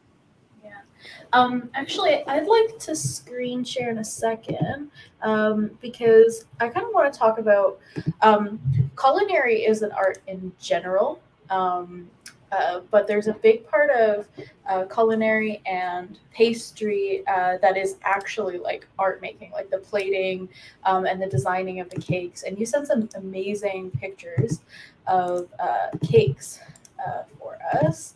Um, actually, I'd like to screen share in a second um, because I kind of want to talk about um, culinary is an art in general. Um, Uh, but there's a big part of uh, culinary and pastry uh, that is actually like art making, like the plating um, and the designing of the cakes. And you sent some amazing pictures of uh, cakes uh, for us.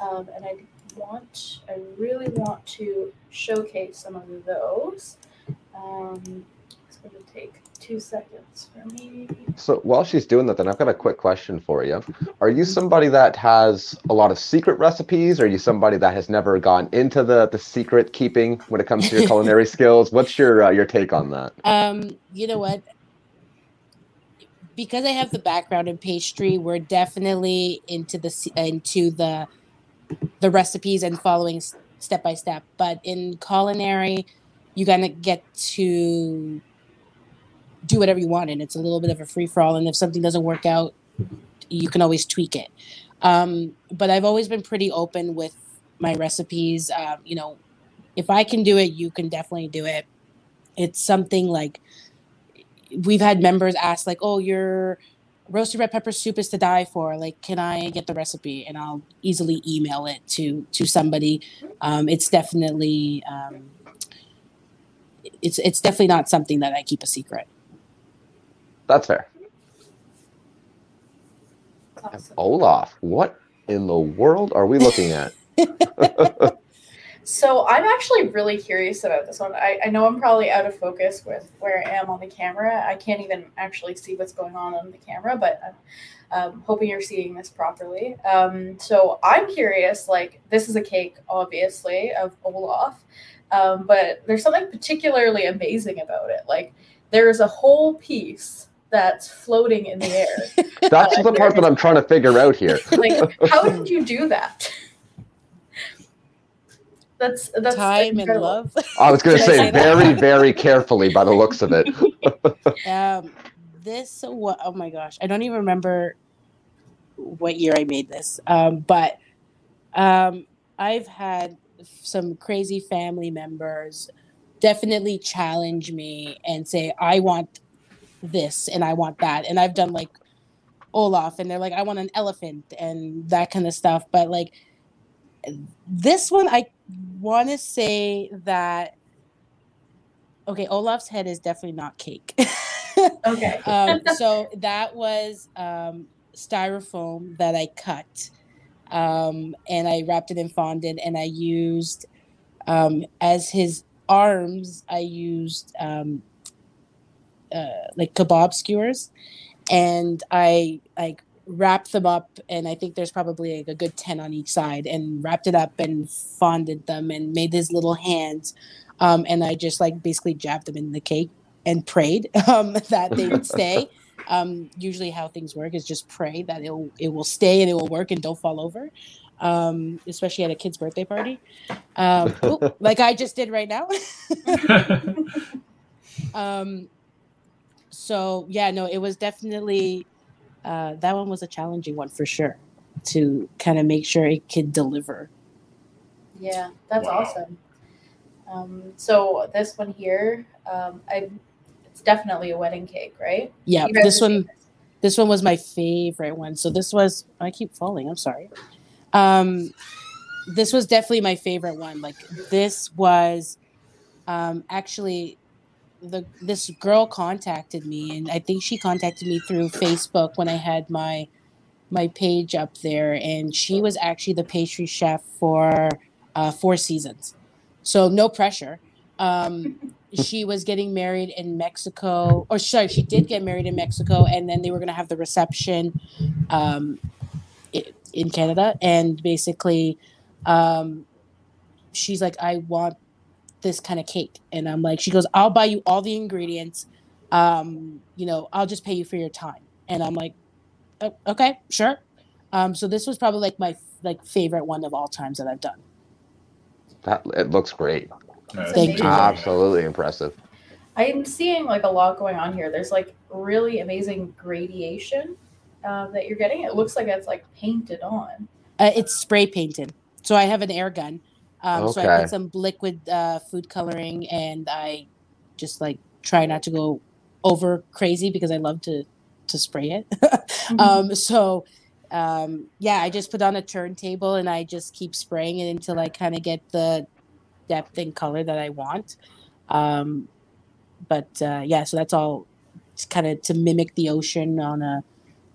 Um, and I want, I really want to showcase some of those. Um, it's going to take two seconds for me. So while she's doing that, then I've got a quick question for you. Are you somebody that has a lot of secret recipes? Are you somebody that has never gone into the the secret keeping when it comes to your culinary skills? What's your uh, your take on that? Um, you know what? Because I have the background in pastry, we're definitely into the into the the recipes and following step by step. But in culinary, you're gonna get to do whatever you want, and it's a little bit of a free for all. And if something doesn't work out, you can always tweak it. Um, but I've always been pretty open with my recipes. Um, you know, if I can do it, you can definitely do it. It's something like we've had members ask, like, "Oh, your roasted red pepper soup is to die for. Like, can I get the recipe?" And I'll easily email it to to somebody. Um, it's definitely um, it's it's definitely not something that I keep a secret. That's fair. Awesome. Olaf, what in the world are we looking at? So I'm actually really curious about this one. I, I know I'm probably out of focus with where I am on the camera. I can't even actually see what's going on on the camera, but I'm um, hoping you're seeing this properly. Um, so I'm curious. Like this is a cake, obviously, of Olaf, um, but there's something particularly amazing about it. Like there is a whole piece that's floating in the air. That's the part that I'm trying to figure out here. like how did you do that? That's that's Time and love. I was going to say say very, very carefully by the looks of it. um, this what? Oh my gosh, I don't even remember what year I made this. Um, but um, I've had some crazy family members definitely challenge me and say, "I want this and I want that," and I've done like Olaf, and they're like, "I want an elephant" and that kind of stuff. But like this one, I want to say that. Okay, Olaf's head is definitely not cake. Okay. um, so that was um, styrofoam that I cut, um, and I wrapped it in fondant, and I used um, as his arms. I used um, uh, like kebab skewers, and I like wrapped them up, and I think there's probably like a good ten on each side, and wrapped it up and fondant them, and made his little hands, um, and I just like basically jabbed them in the cake and prayed um, that they would stay. Um, usually, how things work is just pray that it will it will stay and it will work and don't fall over. Um, especially at a kid's birthday party, um, oop, like I just did right now. um, so yeah, no, it was definitely uh, that one was a challenging one for sure to kind of make sure it could deliver. Yeah, that's Wow. awesome. Um, so this one here, um, I, it's definitely a wedding cake, right? Yeah, You guys this one this one was my favorite one. So this was I keep falling. I'm sorry. Um, this was definitely my favorite one. Like this was um, actually the this girl contacted me, and I think she contacted me through Facebook when I had my my page up there, and she was actually the pastry chef for uh, Four Seasons. So no pressure. Um, she was getting married in Mexico, or sorry, she did get married in Mexico, and then they were going to have the reception um, in Canada. And basically, um, she's like, I want this kind of cake. And I'm like, she goes, I'll buy you all the ingredients. Um, you know, I'll just pay you for your time. And I'm like, "O- okay, sure. Um, so this was probably like my like favorite one of all times that I've done. That it looks great. That's Thank you. Absolutely impressive. I'm seeing like a lot going on here. There's like really amazing gradation uh, that you're getting. It looks like it's like painted on. Uh, it's spray painted. So I have an air gun. Um, So I put some liquid uh, food coloring, and I just like try not to go over crazy because I love to to spray it. Mm-hmm. um, so um, yeah, I just put on a turntable and I just keep spraying it until I kind of get the depth and color that I want. Um, but uh, yeah, so that's all kind of to mimic the ocean on a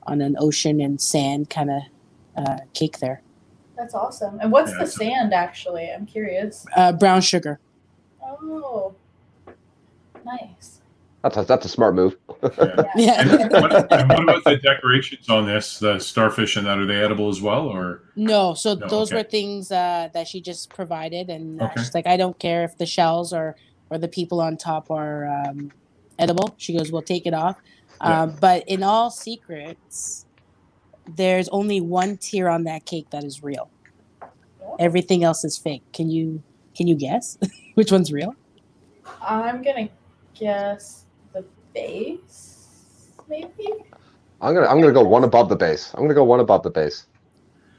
on an ocean and sand kind of uh, cake there. That's awesome. And what's Yeah, the that's- sand actually? I'm curious. Uh, brown sugar. Oh, nice. That's a, that's a smart move. Yeah. Yeah. And what, and what about the decorations on this? The starfish and that are they edible as well, or No, so No, those okay. were things uh, that she just provided, and uh, Okay. she's like, I don't care if the shells or or the people on top are um, edible. She goes, we'll take it off. Yeah. Um, but in all secrets, there's only one tier on that cake that is real. Everything else is fake. Can you can you guess which one's real? I'm gonna guess the base, maybe. I'm gonna I'm gonna go one above the base. I'm gonna go one above the base.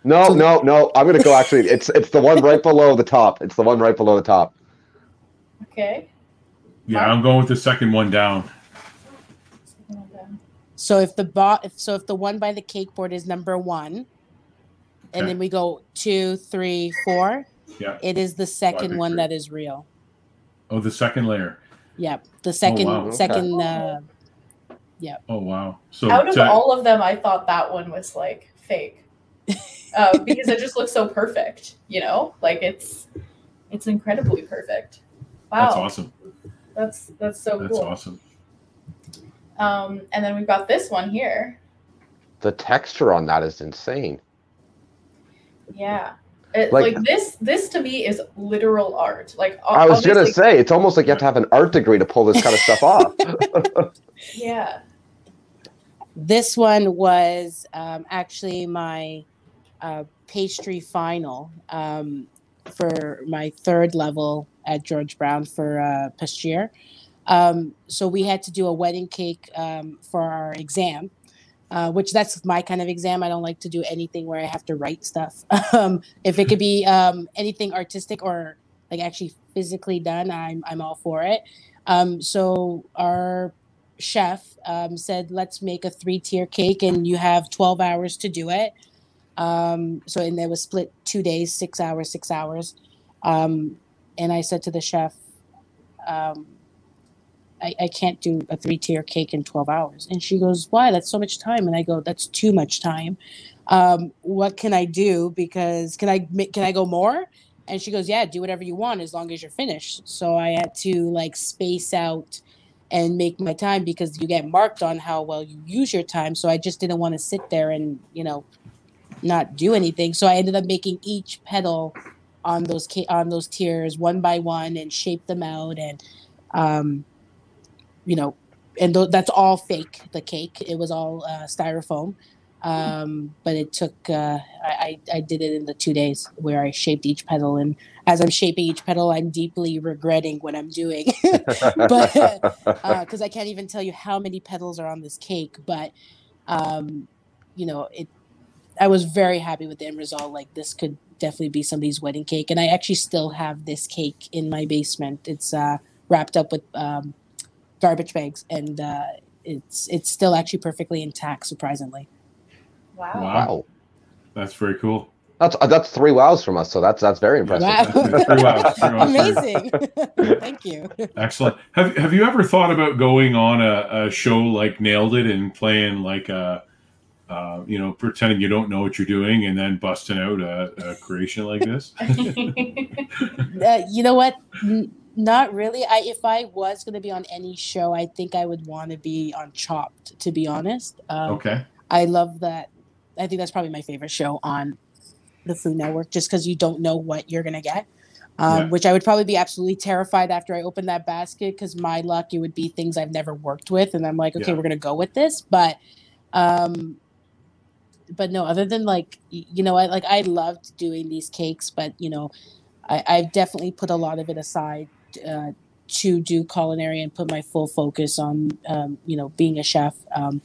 No, no, no. I'm gonna go actually. It's it's the one right below the top. It's the one right below the top. Okay. yeah, I'm going with the second one down. So if the bot, if so, if the one by the cake board is number one, and then we go two, three, four, Yeah. it is the second one that is real. Oh, the second layer. Yep, the second, wow. Okay. second. Uh, Oh wow. So Out of to- all of them, I thought that one was like fake, uh, because it just looks so perfect. You know, like it's it's incredibly perfect. Wow, that's awesome. That's that's so That's cool. That's awesome. Um, and then we've got this one here. The texture on that is insane. Yeah. It, Like- like, this this to me is literal art. Like I was gonna say it's almost like you have to have an art degree to pull this kind of stuff off. Yeah. this one was um, actually my uh, pastry final um, for my third level at George Brown for uh, Pastier. Um, so we had to do a wedding cake um, for our exam, uh, which that's my kind of exam. I don't like to do anything where I have to write stuff. um, if it could be um, anything artistic or like actually physically done, I'm I'm all for it. Um, so our chef um, said, "Let's make a three-tier cake, and you have 12 hours to do it." So and it was split two days, six hours, six hours. And I said to the chef, um, I, I can't do a three tier cake in 12 hours. And she goes, Why? That's so much time. And I go, That's too much time. Um, what can I do? Because can I can I go more? And she goes, Yeah, do whatever you want as long as you're finished. So I had to like space out and make my time because you get marked on how well you use your time. So I just didn't want to sit there and, you know, not do anything. So I ended up making each petal on those on those tiers one by one and shape them out and um you know and th- that's all fake the cake it was all uh, styrofoam um but it took uh I, I did it in the two days where i shaped each petal and as i'm shaping each petal i'm deeply regretting what i'm doing but because I can't even tell you how many petals are on this cake, but um, you know, it. I was very happy with the end result. Like this could definitely be somebody's wedding cake, and I actually still have this cake in my basement. It's uh, wrapped up with um, garbage bags, and uh, it's it's still actually perfectly intact, surprisingly. Wow. Wow. wow. That's very cool. That's uh, that's three wows from us, so that's that's very impressive. Wow. Three wows, three wows. Amazing! Thank you. Excellent. Have Have you ever thought about going on a, a show like Nailed It and playing like a, uh, you know, pretending you don't know what you're doing and then busting out a, a creation like this? Uh, you know what? Not really. I if I was going to be on any show, I think I would want to be on Chopped. To be honest, um, Okay. I love that. I think that's probably my favorite show on the Food Network, just because you don't know what you're gonna get. Um, Yeah. Which I would probably be absolutely terrified after I opened that basket, because my luck it would be things I've never worked with, and I'm like, okay, Yeah. we're gonna go with this. But, um, but no, other than like, you know, I like I loved doing these cakes, but you know, I, I've definitely put a lot of it aside uh, to do culinary and put my full focus on, um, you know, being a chef. Um,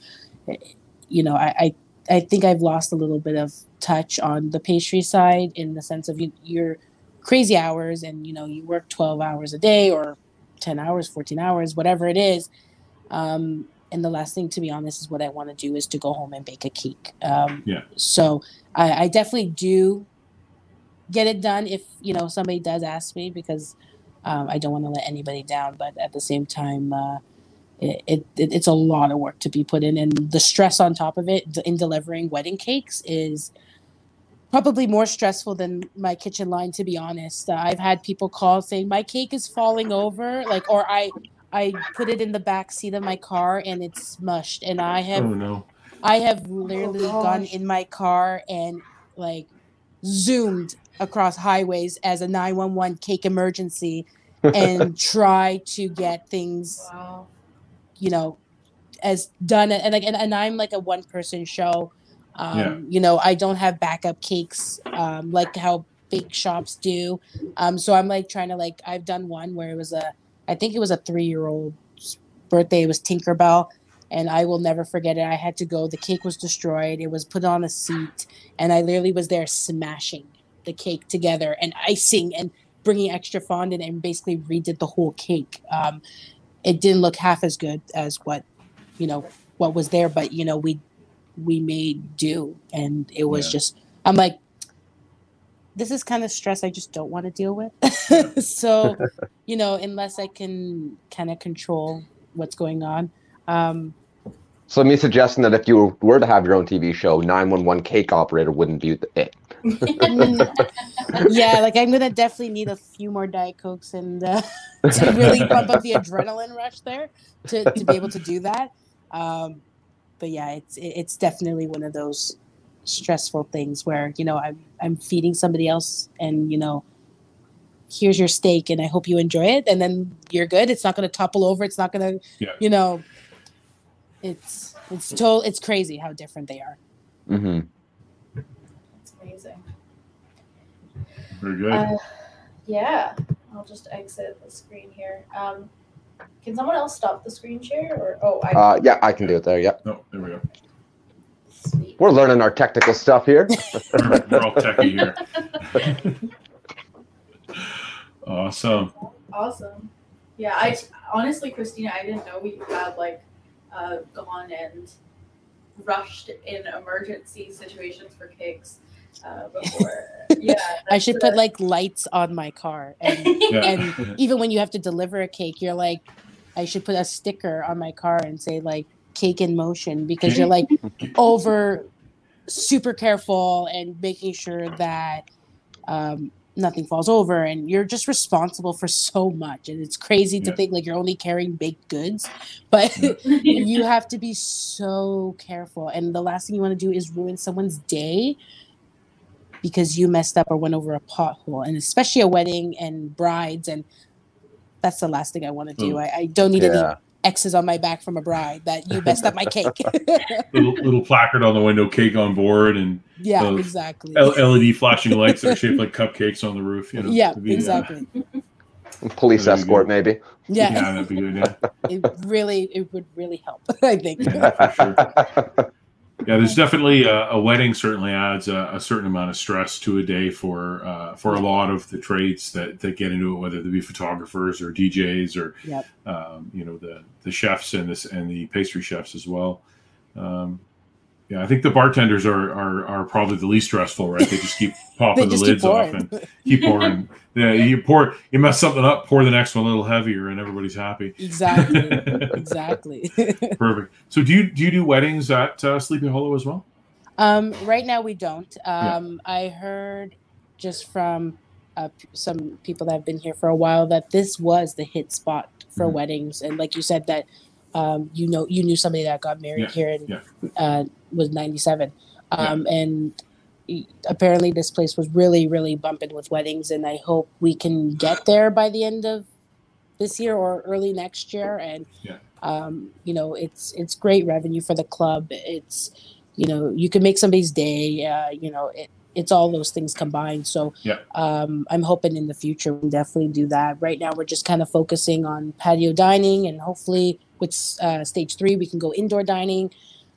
you know, I, I I think I've lost a little bit of touch on the pastry side in the sense of you, your crazy hours and you know you work 12 hours a day or 10 hours 14 hours whatever it is um, and the last thing, to be honest, is what I want to do is to go home and bake a cake. Um, Yeah. So I, I definitely do get it done if you know somebody does ask me because um, I don't want to let anybody down. But at the same time, uh, it, it it- it's a lot of work to be put in, and the stress on top of it in delivering wedding cakes is probably more stressful than my kitchen line. To be honest, uh, I've had people call saying my cake is falling over, like or I. I put it in the back seat of my car and it's smushed, and I have Oh no. I have literally gone in my car and like zoomed across highways as a 911 cake emergency and try to get things, Wow. you know, as done and like and, and I'm like a one person show. Um, Yeah. you know, I don't have backup cakes um like how bake shops do. Um so I'm like trying to like I've done one where it was a I think it was a 3-year-old's birthday it was Tinkerbell and I will never forget it. I had to go. The cake was destroyed. It was put on a seat, and I literally was there smashing the cake together and icing and bringing extra fondant and basically redid the whole cake. Um, it didn't look half as good as what you know what was there, but you know we we made do, and it was Yeah. just. I'm like, this is kind of stress I just don't want to deal with. so, you know, unless I can kind of control what's going on. Um, So me suggesting that if you were to have your own TV show, 911 cake operator wouldn't be the- it. Yeah, like I'm gonna definitely need a few more diet cokes and uh, to really pump up the adrenaline rush there to, to be able to do that. Um, but yeah, it's it's definitely one of those stressful things where you know I'm I'm feeding somebody else and you know here's your steak and I hope you enjoy it and then you're good. It's not gonna topple over. It's not gonna Yeah. you know. It's it's total. It's crazy how different they are. hmm That's amazing. Very good. Uh, yeah, I'll just exit the screen here. Um, can someone else stop the screen share? Or oh, I Uh, yeah, I can do it there. Yeah. no, there we go. sweet. We're learning our technical stuff here. We're, we're all techie here. awesome. Awesome. Yeah, I honestly, Cristina, I didn't know you had like uh, gone and rushed in emergency situations for cakes uh, before. yeah, I should put like lights on my car and Yeah. and even when you have to deliver a cake, you're like, I should put a sticker on my car and say like cake in motion because you're like over super careful and making sure that um, nothing falls over and you're just responsible for so much and it's crazy to Yeah. think like you're only carrying baked goods but you have to be so careful and the last thing you want to do is ruin someone's day because you messed up or went over a pothole and especially a wedding and brides and that's the last thing i want to do Mm. I, I don't need any x's on my back from a bride that you messed up my cake little little placard on the window, cake on board, and yeah Those exactly L- LED flashing lights that are shaped like cupcakes on the roof. You know, yeah to be, uh, exactly Police escort, good. maybe. yeah, yeah, that'd be good. Yeah. it really it would really help i think Yeah, for sure. Yeah, there's definitely a, a wedding. Certainly adds a, a certain amount of stress to a day for uh, for a lot of the trades that, that get into it, whether they be photographers or DJs or Yep. um, you know the the chefs and this and the pastry chefs as well. Um, yeah, I think the bartenders are, are are probably the least stressful, right? They just keep popping the just lids off and keep pouring. yeah, you pour you mess something up, pour the next one a little heavier, and everybody's happy. exactly exactly Perfect. So do you do you do weddings at uh, Sleepy Hollow as well? Um, right now we don't. Um, I heard just from uh, some people that have been here for a while that this was the hit spot for Mhm. weddings, and like you said that um, you know you knew somebody that got married Yeah, here and yeah. uh, was ninety seven, um, and e- apparently this place was really really bumping with weddings, and I hope we can get there by the end of this year or early next year, and Yeah. um, you know it's it's great revenue for the club. It's you know you can make somebody's day uh, you know it, it's all those things combined so Yeah. um, i'm hoping in the future we'll definitely do that right now we're just kind of focusing on patio dining and hopefully with uh, stage three we can go indoor dining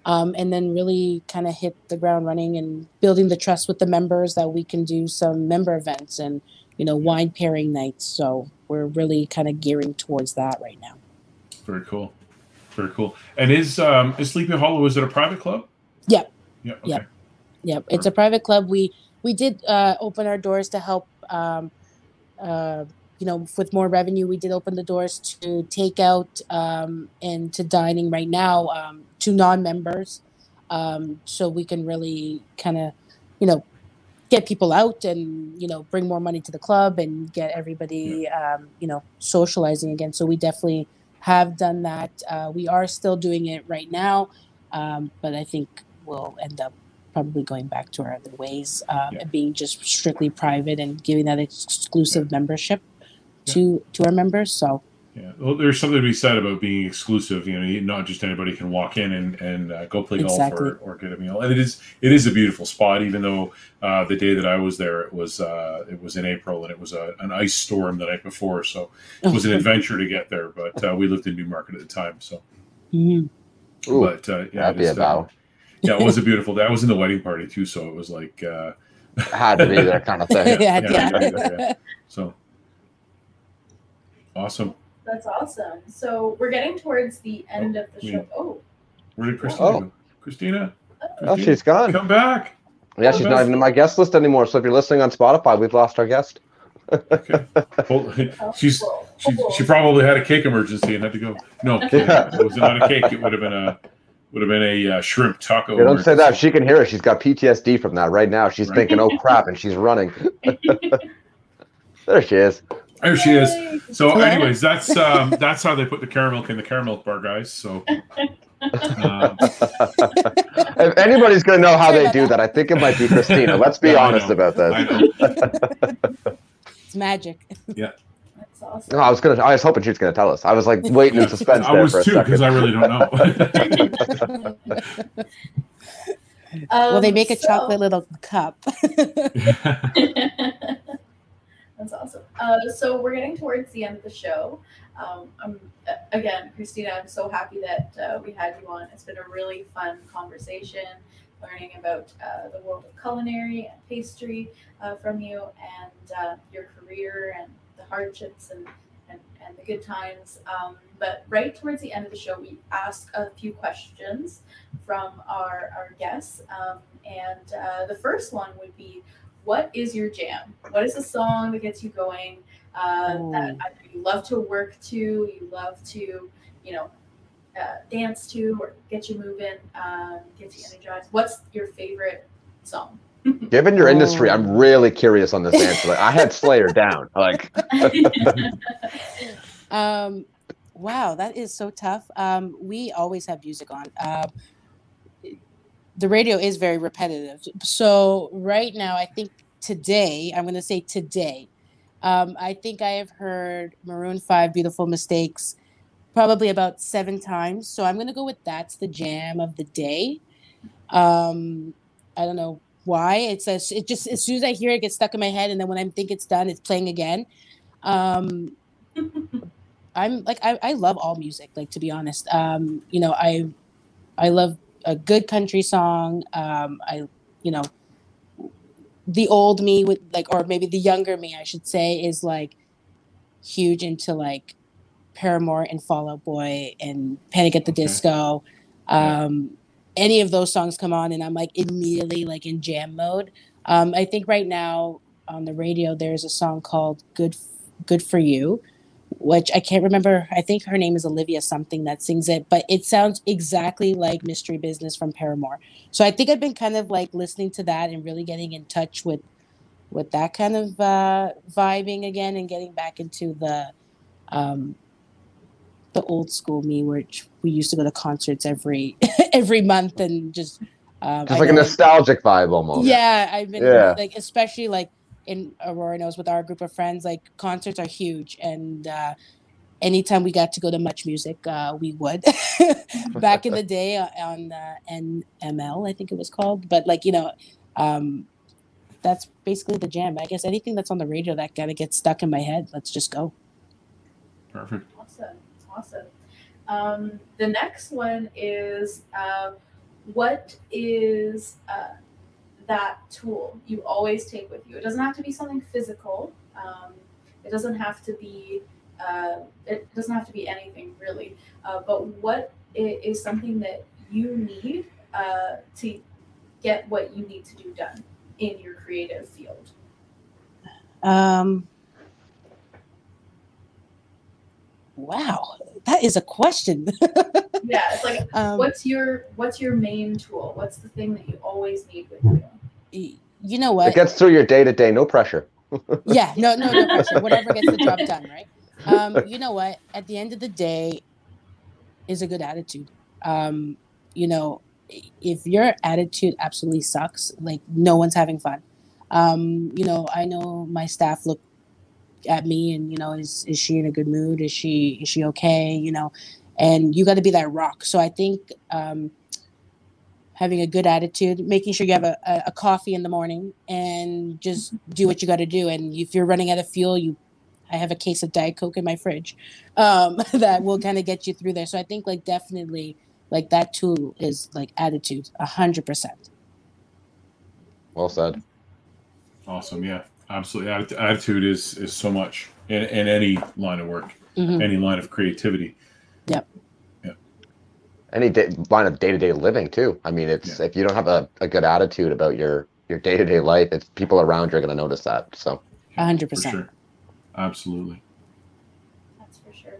um, and then really kind of hit the ground running and building the trust with the members that we can do some member events and you know wine pairing nights so we're really kind of gearing towards that right now Very cool. Very cool. And is um, is Sleepy Hollow is it a private club? Yep. Yeah. Okay. Yep. Yep, it's a private club. We we did uh, open our doors to help. Um, uh, you know, with more revenue, we did open the doors to takeout um, and to dining right now um, to non-members, um, so we can really kind of, you know, get people out and you know bring more money to the club and get everybody, um, you know, socializing again. So we definitely have done that. Uh, we are still doing it right now, um, but I think we'll end up probably going back to our other ways um, Yeah. and being just strictly private and giving that exclusive membership to to our members. So Yeah, well, there's something to be said about being exclusive. You know, not just anybody can walk in and, and uh, go play Exactly. golf or, or get a meal. And it is it is a beautiful spot. Even though uh, the day that I was there, it was uh, it was in April and it was a, an ice storm the night before, so it was an adventure to get there. But uh, we lived in Newmarket at the time, so Mhm. Ooh, but uh, yeah, that'd be a it's, uh, yeah, it was a beautiful day. I was in the wedding party too, so it was like uh, Had to be there kind of thing. yeah, yeah, yeah. yeah, yeah. so awesome. That's awesome. So we're getting towards the end of the Yeah. show. Oh, Where did Cristina Oh. go? Cristina, Oh, she's gone. come back. Yeah, she's not even in my guest list anymore. So if you're listening on Spotify, we've lost our guest. Okay. Well, oh, she's she, she probably had a cake emergency and had to go. No, Yeah. it was not a cake. It would have been a would have been a uh, shrimp taco. You don't say that. emergency. She can hear it. She's got PTSD from that right now. She's Right. thinking, "Oh crap!" and she's running. there she is. There she is. So, Hello. anyways, that's um, that's how they put the caramel in the caramel bar, guys. So, um, if anybody's gonna know how they do that, I think it might be Cristina. Let's be Yeah, honest know. about I this. it's magic. Yeah. That's awesome. No, I was gonna. I was hoping she was gonna tell us. I was like waiting in suspense I was for a too because. I really don't know. well, they Um, make a so- chocolate little cup. That's awesome. Uh, so we're getting towards the end of the show. Um, I'm, again, Cristina, I'm so happy that uh, we had you on. It's been a really fun conversation, learning about uh, the world of culinary and pastry uh, from you, and uh, your career and the hardships and and, and the good times. Um, but right towards the end of the show, we ask a few questions from our our guests, um, and uh, the first one would be what is your jam? What is a song that gets you going? Uh, that either you love to work to, you love to, you know, uh, dance to, or get you moving, um, get you energized. What's your favorite song? Given your industry, Oh. I'm really curious on this answer. Like, I had Slayer down. Like, Um, wow, that is so tough. Um, we always have music on. Um the radio is very repetitive. So right now, I think today, I'm going to say today, um, I think I have heard Maroon Five, "Beautiful Mistakes," probably about seven times. So I'm going to go with that's the jam of the day. Um, I don't know why. It's a, it just as soon as I hear it, it gets stuck in my head, and then when I think it's done, it's playing again. Um, I'm like I, I love all music. Like to be honest, um, you know I I love a good country song. Um, I you know the old me with like or maybe the younger me I should say is like huge into like Paramore and Fall Out Boy and Panic at the Okay. Disco. Um, any of those songs come on and I'm like immediately like in jam mode. Um, I think right now on the radio there's a song called Good Good for You, which I can't remember. I think her name is Olivia something that sings it, but it sounds exactly like Misery Business from Paramore. So I think I've been kind of like listening to that and really getting in touch with with that kind of uh, vibing again and getting back into the um, the old school me, which we used to go to concerts every every month and just um, just I like a nostalgic vibe almost. yeah, I've been Yeah. like especially like in Aurora knows with our group of friends, like concerts are huge and uh anytime we got to go to MuchMusic, uh we would. Back in the day uh, on uh, NML, I think it was called, but like, you know, um that's basically the jam. I guess anything that's on the radio that kind of gets stuck in my head, let's just go. Perfect. Awesome, awesome. Um, the next one is uh, what is uh, that tool you always take with you? It doesn't have to be something physical. Um, it doesn't have to be Uh, it doesn't have to be anything really, uh, but what is something that you need uh, to get what you need to do done in your creative field? Um, wow, that is a question. Yeah, it's like um, what's your what's your main tool? What's the thing that you always need with you? You know what? It gets through your day to day, no pressure. yeah, no, no, no pressure. Whatever gets the job done, right? Um, you know what? At the end of the day, is a good attitude. Um, you know, if your attitude absolutely sucks, like no one's having fun. Um, you know, I know my staff look at me and you know, is is she in a good mood? Is she is she okay? You know, and you got to be that rock. So I think um, having a good attitude, making sure you have a, a, a coffee in the morning, and just do what you got to do. And if you're running out of fuel, you I have a case of Diet Coke in my fridge um, that will kind of get you through there. So I think like definitely like that tool is like attitude, a hundred percent. Well said. Awesome. Yeah, absolutely. Attitude is is so much in, in any line of work, Mhm. any line of creativity. Any day, line of day to day living too. I mean, it's if you don't have a, a good attitude about your your day to day life, it's people around you are going to notice that. So A hundred For percent. sure. Absolutely. That's for sure.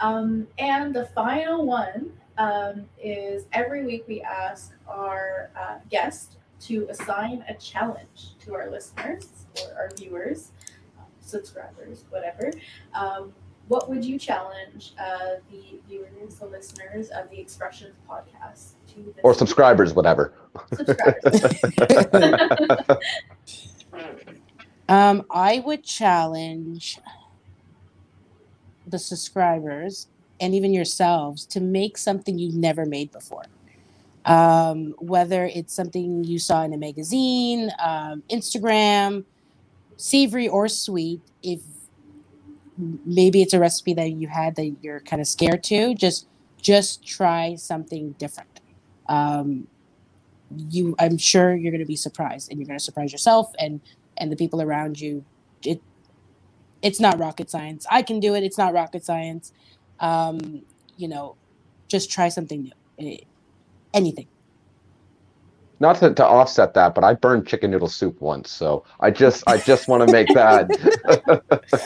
Um, and the final one um, is every week we ask our uh, guest to assign a challenge to our listeners or our viewers, um, subscribers, whatever. Um, what would you challenge uh, the viewers, the listeners of the Expressions podcast to? This or week? subscribers, whatever. Subscribers. Um, I would challenge the subscribers and even yourselves to make something you've never made before. Um, whether it's something you saw in a magazine, um, Instagram, savory or sweet, if maybe it's a recipe that you had that you're kind of scared to, just just try something different. Um, you, I'm sure you're going to be surprised, and you're going to surprise yourself and and the people around you. It it's not rocket science. I can do it. It's not rocket science. Um you know just try something new. Eh, anything Not to, to offset that, but I burned chicken noodle soup once, so I just I just want to make that.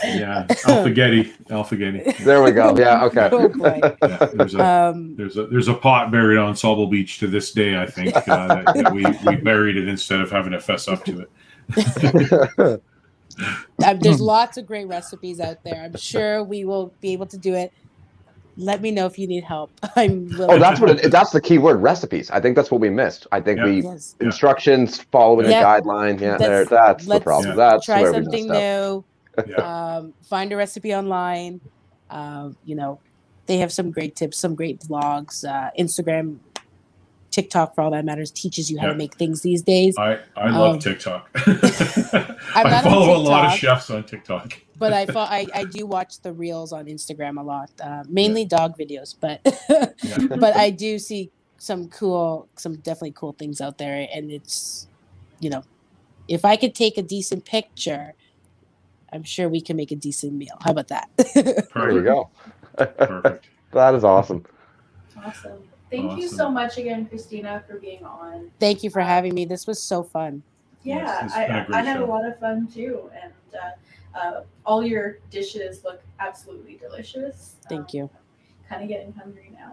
Yeah. Alphagetti. Alphagetti. there we go. Yeah. Okay. Oh. Yeah, there's a um there's a there's a pot buried on Sauble Beach to this day. I think uh, that, that we we buried it instead of having to fess up to it. uh, there's lots of great recipes out there i'm sure we will be able to do it let me know if you need help i'm willing oh, that's what it, that's the key word. Recipes. I think that's what we missed. I think Yeah. we yes instructions following Yeah. a guideline. Yeah, That's- there. That's the let's problem. Yeah. That's try where something messed new um, find a recipe online. Um, you know, they have some great tips, some great vlogs. Uh, Instagram, TikTok, for all that matters, teaches you how Yeah. to make things these days. I I love Um, TikTok. I'm I not on follow a lot of chefs on TikTok. But I, fo- I I do watch the reels on Instagram a lot, uh, mainly dog videos. But Yeah. but I do see some cool, some definitely cool things out there, and it's you know, if I could take a decent picture. I'm sure we can make a decent meal. How about that? There you go. Perfect. that is awesome. awesome. Thank you so much again, Cristina, for being on. Thank you for having me. This was so fun. Yeah, Yes, it's been a I, great I had a lot of fun too, and uh, uh, all your dishes look absolutely delicious. Thank you. Kind of getting hungry now.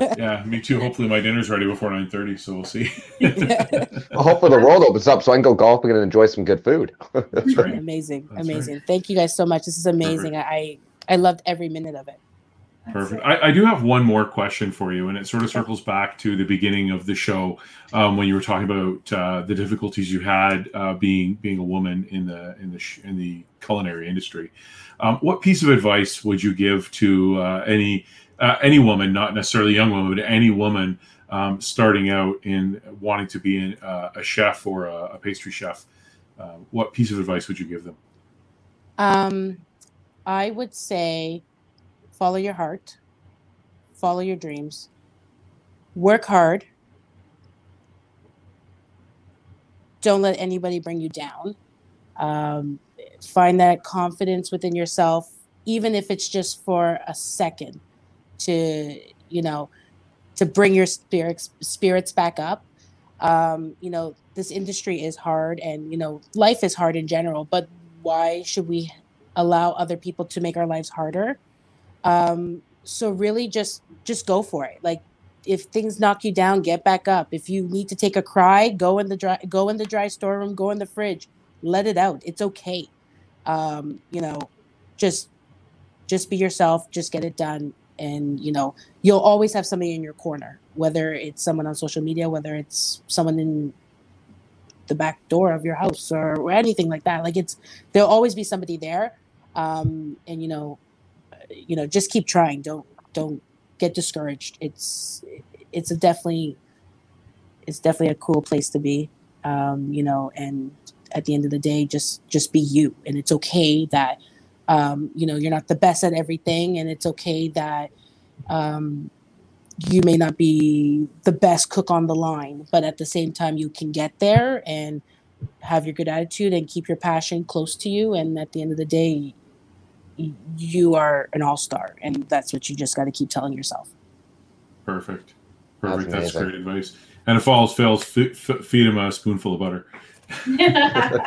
yeah, me too. Hopefully my dinner's ready before nine thirty, so we'll see. Well, hopefully the world opens up so I can go golfing and enjoy some good food. That's right. amazing, That's amazing. Thank you guys so much. This is amazing. I I loved every minute of it. Perfect. I, I do have one more question for you, and it sort of circles back to the beginning of the show um, when you were talking about uh, the difficulties you had uh, being being a woman in the in the sh- in the culinary industry. Um, what piece of advice would you give to uh, any uh, any woman, not necessarily a young woman, but any woman um, starting out in wanting to be in, uh, a chef or a, a pastry chef? Uh, what piece of advice would you give them? Um, I would say follow your heart, follow your dreams, work hard. Don't let anybody bring you down. Um, find that confidence within yourself, even if it's just for a second, to you know, to bring your spirits spirits back up. Um, you know, this industry is hard, and you know, life is hard in general. But why should we allow other people to make our lives harder? Um, so really, just just go for it. Like if things knock you down, get back up. If you need to take a cry, go in the dry go in the dry storeroom, go in the fridge, let it out. It's okay. Um, you know, just just be yourself, just get it done. And you know, you'll always have somebody in your corner, whether it's someone on social media, whether it's someone in the back door of your house or, or anything like that. Like it's there'll always be somebody there. Um, and you know, you know, just keep trying. Don't don't get discouraged. It's it's a definitely it's definitely a cool place to be. Um, you know, and at the end of the day, just just be you, and it's okay that um, you know you're not the best at everything, and it's okay that um, you may not be the best cook on the line, but at the same time, you can get there and have your good attitude and keep your passion close to you. And at the end of the day, you are an all star, and that's what you just got to keep telling yourself. Perfect, perfect. That's, that's great advice. And if all fails, feed him a spoonful of butter.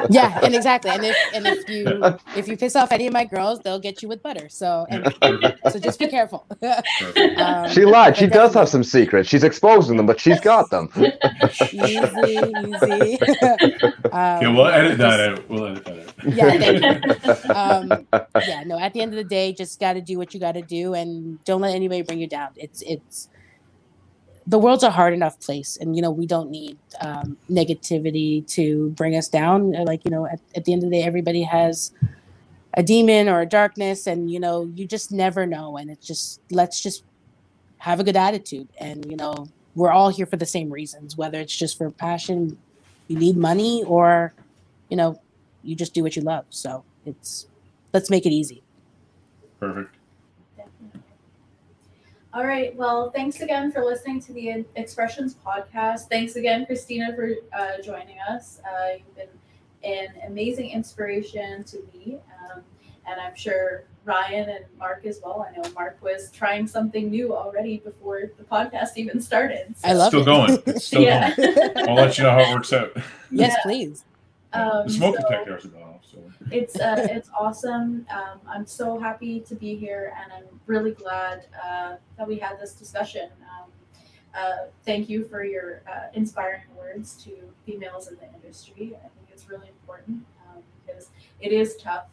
yeah, and exactly. And if and if you if you piss off any of my girls, they'll get you with butter. So and, so just be careful. um, she lied. She does have some secrets. She's exposing them, but she's got them. easy, easy. um, yeah, we'll edit that out. We'll edit that out. Yeah, um, yeah. No, at the end of the day, just got to do what you got to do, and don't let anybody bring you down. It's it's the world's a hard enough place and you know we don't need um, negativity to bring us down. Like you know at, at the end of the day everybody has a demon or a darkness and you know you just never know and it's just let's just have a good attitude. And you know we're all here for the same reasons whether it's just for passion you need money or you know you just do what you love. So it's let's make it easy. Perfect all right. Well, thanks again for listening to the Expressions podcast. Thanks again, Cristina, for uh, joining us. Uh, you've been an amazing inspiration to me, um, and I'm sure Ryan and Mark as well. I know Mark was trying something new already before the podcast even started. So. I love still it. going. It's still yeah. going. I'll let you know how it works out. Yes, yeah. please. Um, the smoke so, detectors are gone off. So it's uh, it's awesome. Um, I'm so happy to be here, and I'm really glad uh, that we had this discussion. Um, uh, thank you for your uh, inspiring words to females in the industry. I think it's really important um, because it is tough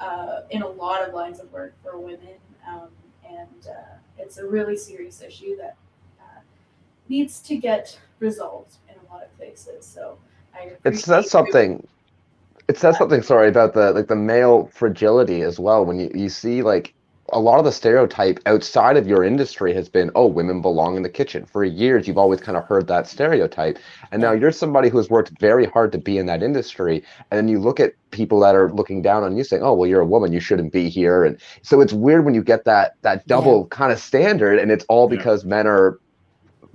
uh, in a lot of lines of work for women, um, and uh, it's a really serious issue that needs to get resolved in a lot of places. So. It's that's something it says something sorry about the like the male fragility as well. When you, you see like a lot of the stereotype outside of your industry has been oh women belong in the kitchen. For years you've always kind of heard that stereotype. And now you're somebody who has worked very hard to be in that industry and then you look at people that are looking down on you saying oh well you're a woman you shouldn't be here. And so it's weird when you get that that double yeah. kind of standard and it's all because yeah. men are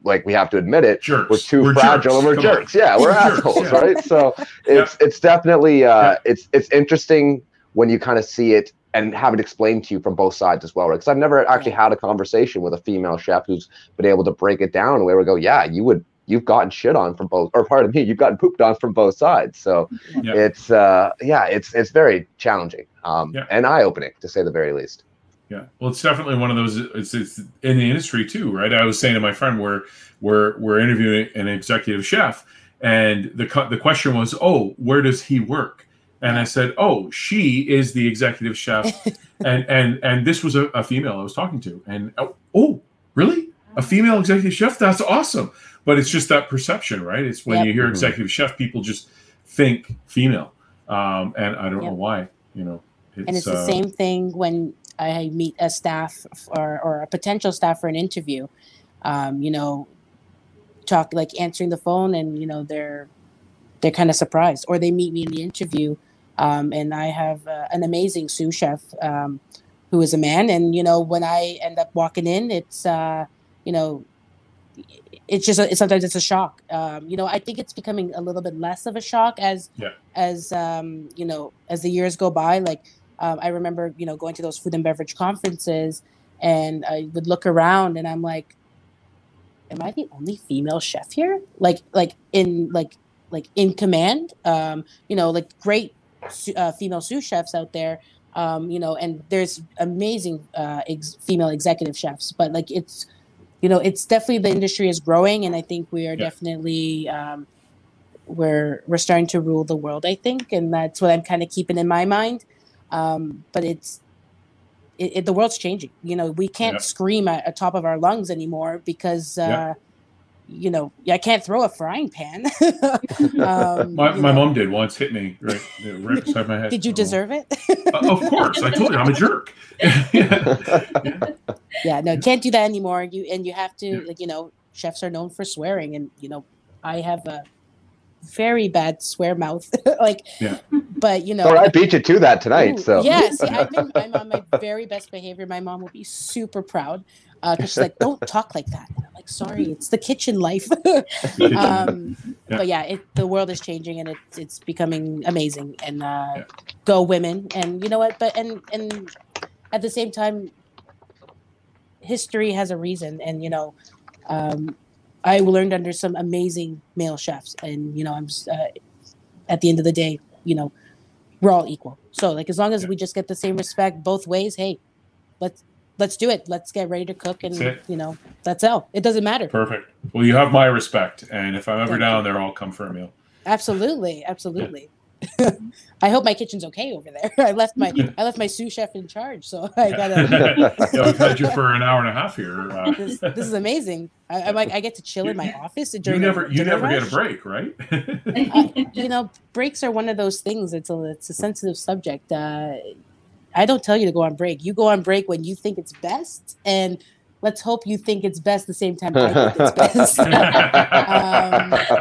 like we have to admit it, jerks. we're too we're fragile jerks. and we're Come jerks. On. Yeah, we're assholes, yeah. right? So it's it's definitely uh, yeah. it's it's interesting when you kind of see it and have it explained to you from both sides as well, right? Because I've never actually had a conversation with a female chef who's been able to break it down where we go, yeah, you would you've gotten shit on from both or pardon me you've gotten pooped on from both sides so yeah. it's uh yeah it's it's very challenging um yeah. and eye-opening to say the very least yeah, well, it's definitely one of those. It's, it's in the industry too, right? I was saying to my friend, we're we're we're interviewing an executive chef, and the the question was, oh, where does he work? And I said, oh, she is the executive chef, and and and this was a, a, female I was talking to, and oh, oh, really, a female executive chef? That's awesome. But it's just that perception, right? It's when yep. you hear executive chef, people just think female, um, and I don't yep. know why. You know, it's, and it's the uh, same thing when I meet a staff or, or a potential staff for an interview, um, you know, talk like answering the phone and, you know, they're, they're kind of surprised or they meet me in the interview. Um, and I have uh, an amazing sous chef um, who is a man. And, you know, when I end up walking in, it's, uh, you know, it's just a, sometimes it's a shock. Um, you know, I think it's becoming a little bit less of a shock as Yeah. as um, you know as the years go by. Like um, I remember, you know, going to those food and beverage conferences, and I would look around, and I'm like, "Am I the only female chef here? Like, like in like like in command? Um, you know, like great uh, female sous chefs out there." Um, you know, and there's amazing uh, ex- female executive chefs, but like it's you know it's definitely the industry is growing and i think we are Yeah. definitely um, we're we're starting to rule the world i think and that's what i'm kind of keeping in my mind um, but it's it, it, the world's changing you know we can't Yeah. scream at, at top of our lungs anymore because uh, Yeah. you know i can't throw a frying pan um, My, my mom did once hit me right, right beside my head. did you deserve it Uh, of course, I told you I'm a jerk. yeah. yeah no can't do that anymore you and you have to like you know chefs are known for swearing and you know i have a very bad swear mouth like Yeah. but you know So I beat you to that tonight. Ooh, So yeah I'm, in, I'm on my very best behavior my mom will be super proud because she's like don't talk like that and i'm like sorry it's the kitchen life um, Yeah. but yeah it, the world is changing and it's it's becoming amazing and uh, Yeah. go women and you know what but and and at the same time history has a reason and you know um, i learned under some amazing male chefs and you know i'm uh, at the end of the day you know we're all equal so like as long as Yeah. we just get the same respect both ways hey let's let's do it let's get ready to cook and you know that's all it doesn't matter Perfect. Well, you have my respect, and if I'm ever Thank down there, I'll come for a meal. Absolutely, absolutely. I hope my kitchen's okay over there. I left my I left my sous chef in charge, so I gotta. yeah, we've had you for an hour and a half here. Uh, This, this is amazing. I, I'm like I get to chill in my office you during. the never, you never get a break, right? You know, breaks are one of those things. It's a it's a sensitive subject. Uh, I don't tell you to go on break. You go on break when you think it's best, and let's hope you think it's best the same time I think it's best. um,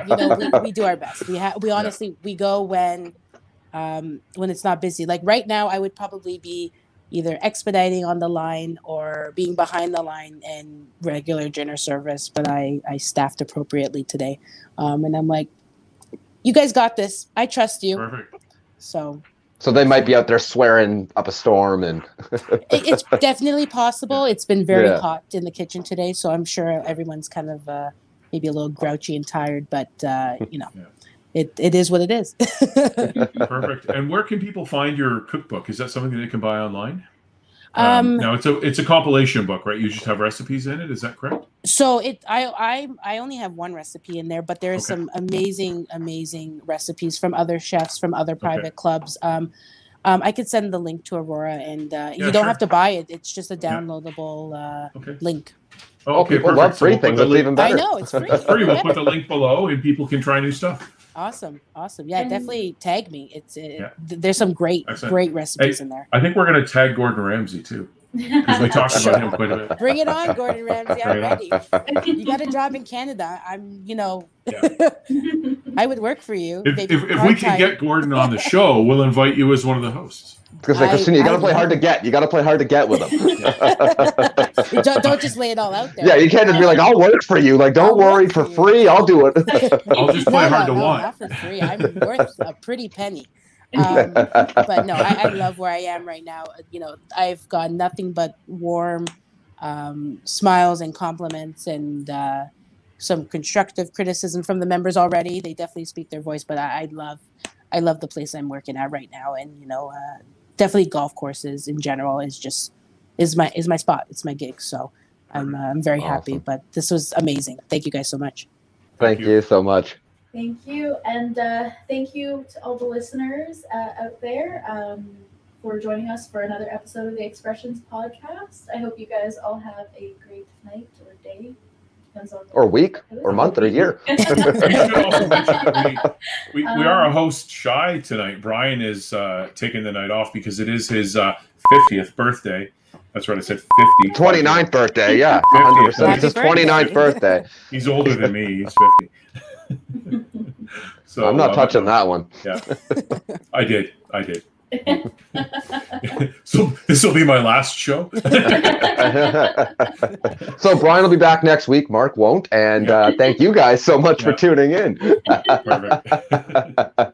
you know, we, we do our best. We have we honestly we go when um, when it's not busy. Like right now, I would probably be either expediting on the line or being behind the line in regular dinner service. But I I staffed appropriately today, um, and I'm like, you guys got this. I trust you. Perfect. So so they might be out there swearing up a storm and it's definitely possible. It's been very Yeah. hot in the kitchen today, so I'm sure everyone's kind of uh, maybe a little grouchy and tired. But uh, you know, Yeah. it, it is what it is. Perfect. And where can people find your cookbook? Is that something that they can buy online? Um, no, it's a it's a compilation book, right? You just have recipes in it. Is that correct? So it, I, I, I only have one recipe in there, but there are Okay. some amazing, amazing recipes from other chefs from other private clubs. Um, um, I could send the link to Aurora, and uh, you don't sure. have to buy it. It's just a Yeah. downloadable uh, Okay. link. Oh, people love So free we'll things. the That's link- even I know it's free. It's free. We'll put the link below, and people can try new stuff. Awesome, awesome. Yeah, And- definitely tag me. It's it, Yeah. there's some great, Excellent. great recipes in there. I think we're going to tag Gordon Ramsay too, because we talked about him quite a bit. Bring it on, Gordon Ramsay. I'm ready. You got a job in Canada. I'm, you know, Yeah. I would work for you. If, if, if we can get Gordon on the show, we'll invite you as one of the hosts. Because like Cristina, you gotta play hard to get. You gotta play hard to get with them. don't, don't just lay it all out there. yeah, you can't just be like, "I'll work for you." Like, don't I'll worry, for for you. free, I'll do it. I'll just play no, hard no, to no, want. Not for free. I'm worth a pretty penny. Um, but no, I, I love where I am right now. You know, I've got nothing but warm um, smiles and compliments and uh, some constructive criticism from the members already. They definitely speak their voice, but I, I love, I love the place I'm working at right now, and you know, uh, definitely golf courses in general is just is my is my spot. It's my gig, so I'm uh, I'm very happy. But this was amazing. Thank you guys so much. Thank you. you so much. Thank you, and uh, thank you to all the listeners uh, out there um, for joining us for another episode of the Expressions Podcast. I hope you guys all have a great night or day, depends on Or week, or month, or a year. We should we, we, we are a Um, host shy tonight. Brian is uh, taking the night off because it is his uh, 50th birthday. That's right, I said 50. 29th birthday, yeah, 100%. It's his Happy 29th birthday. He's older than me. He's 50. So I'm not uh, touching that one. Yeah. I did. I did. so this will be my last show. so Brian will be back next week. Mark won't. And uh, thank you guys so much Yeah. for tuning in.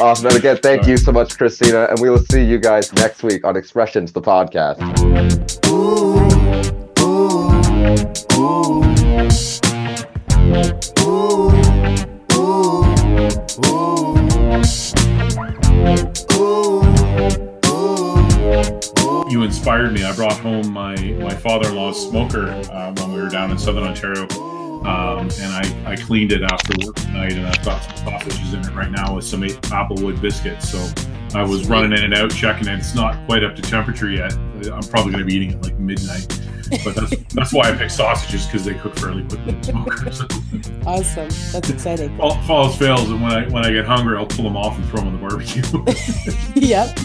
Awesome. And again, thank you so much, Cristina. And we will see you guys next week on Expressions, the podcast. you inspired me. I brought home my my father-in-law's smoker uh, when we were down in Southern Ontario, um, and I, I cleaned it after work tonight, and I've got some sausages in it right now with some applewood biscuits. So I was running in and out checking it. It's not quite up to temperature yet. I'm probably going to be eating it like midnight, but that's that's why I picked sausages because they cook fairly quickly in smokers. Awesome. That's exciting. All falls fails, and when I when I get hungry, I'll pull them off and throw them on the barbecue. yep.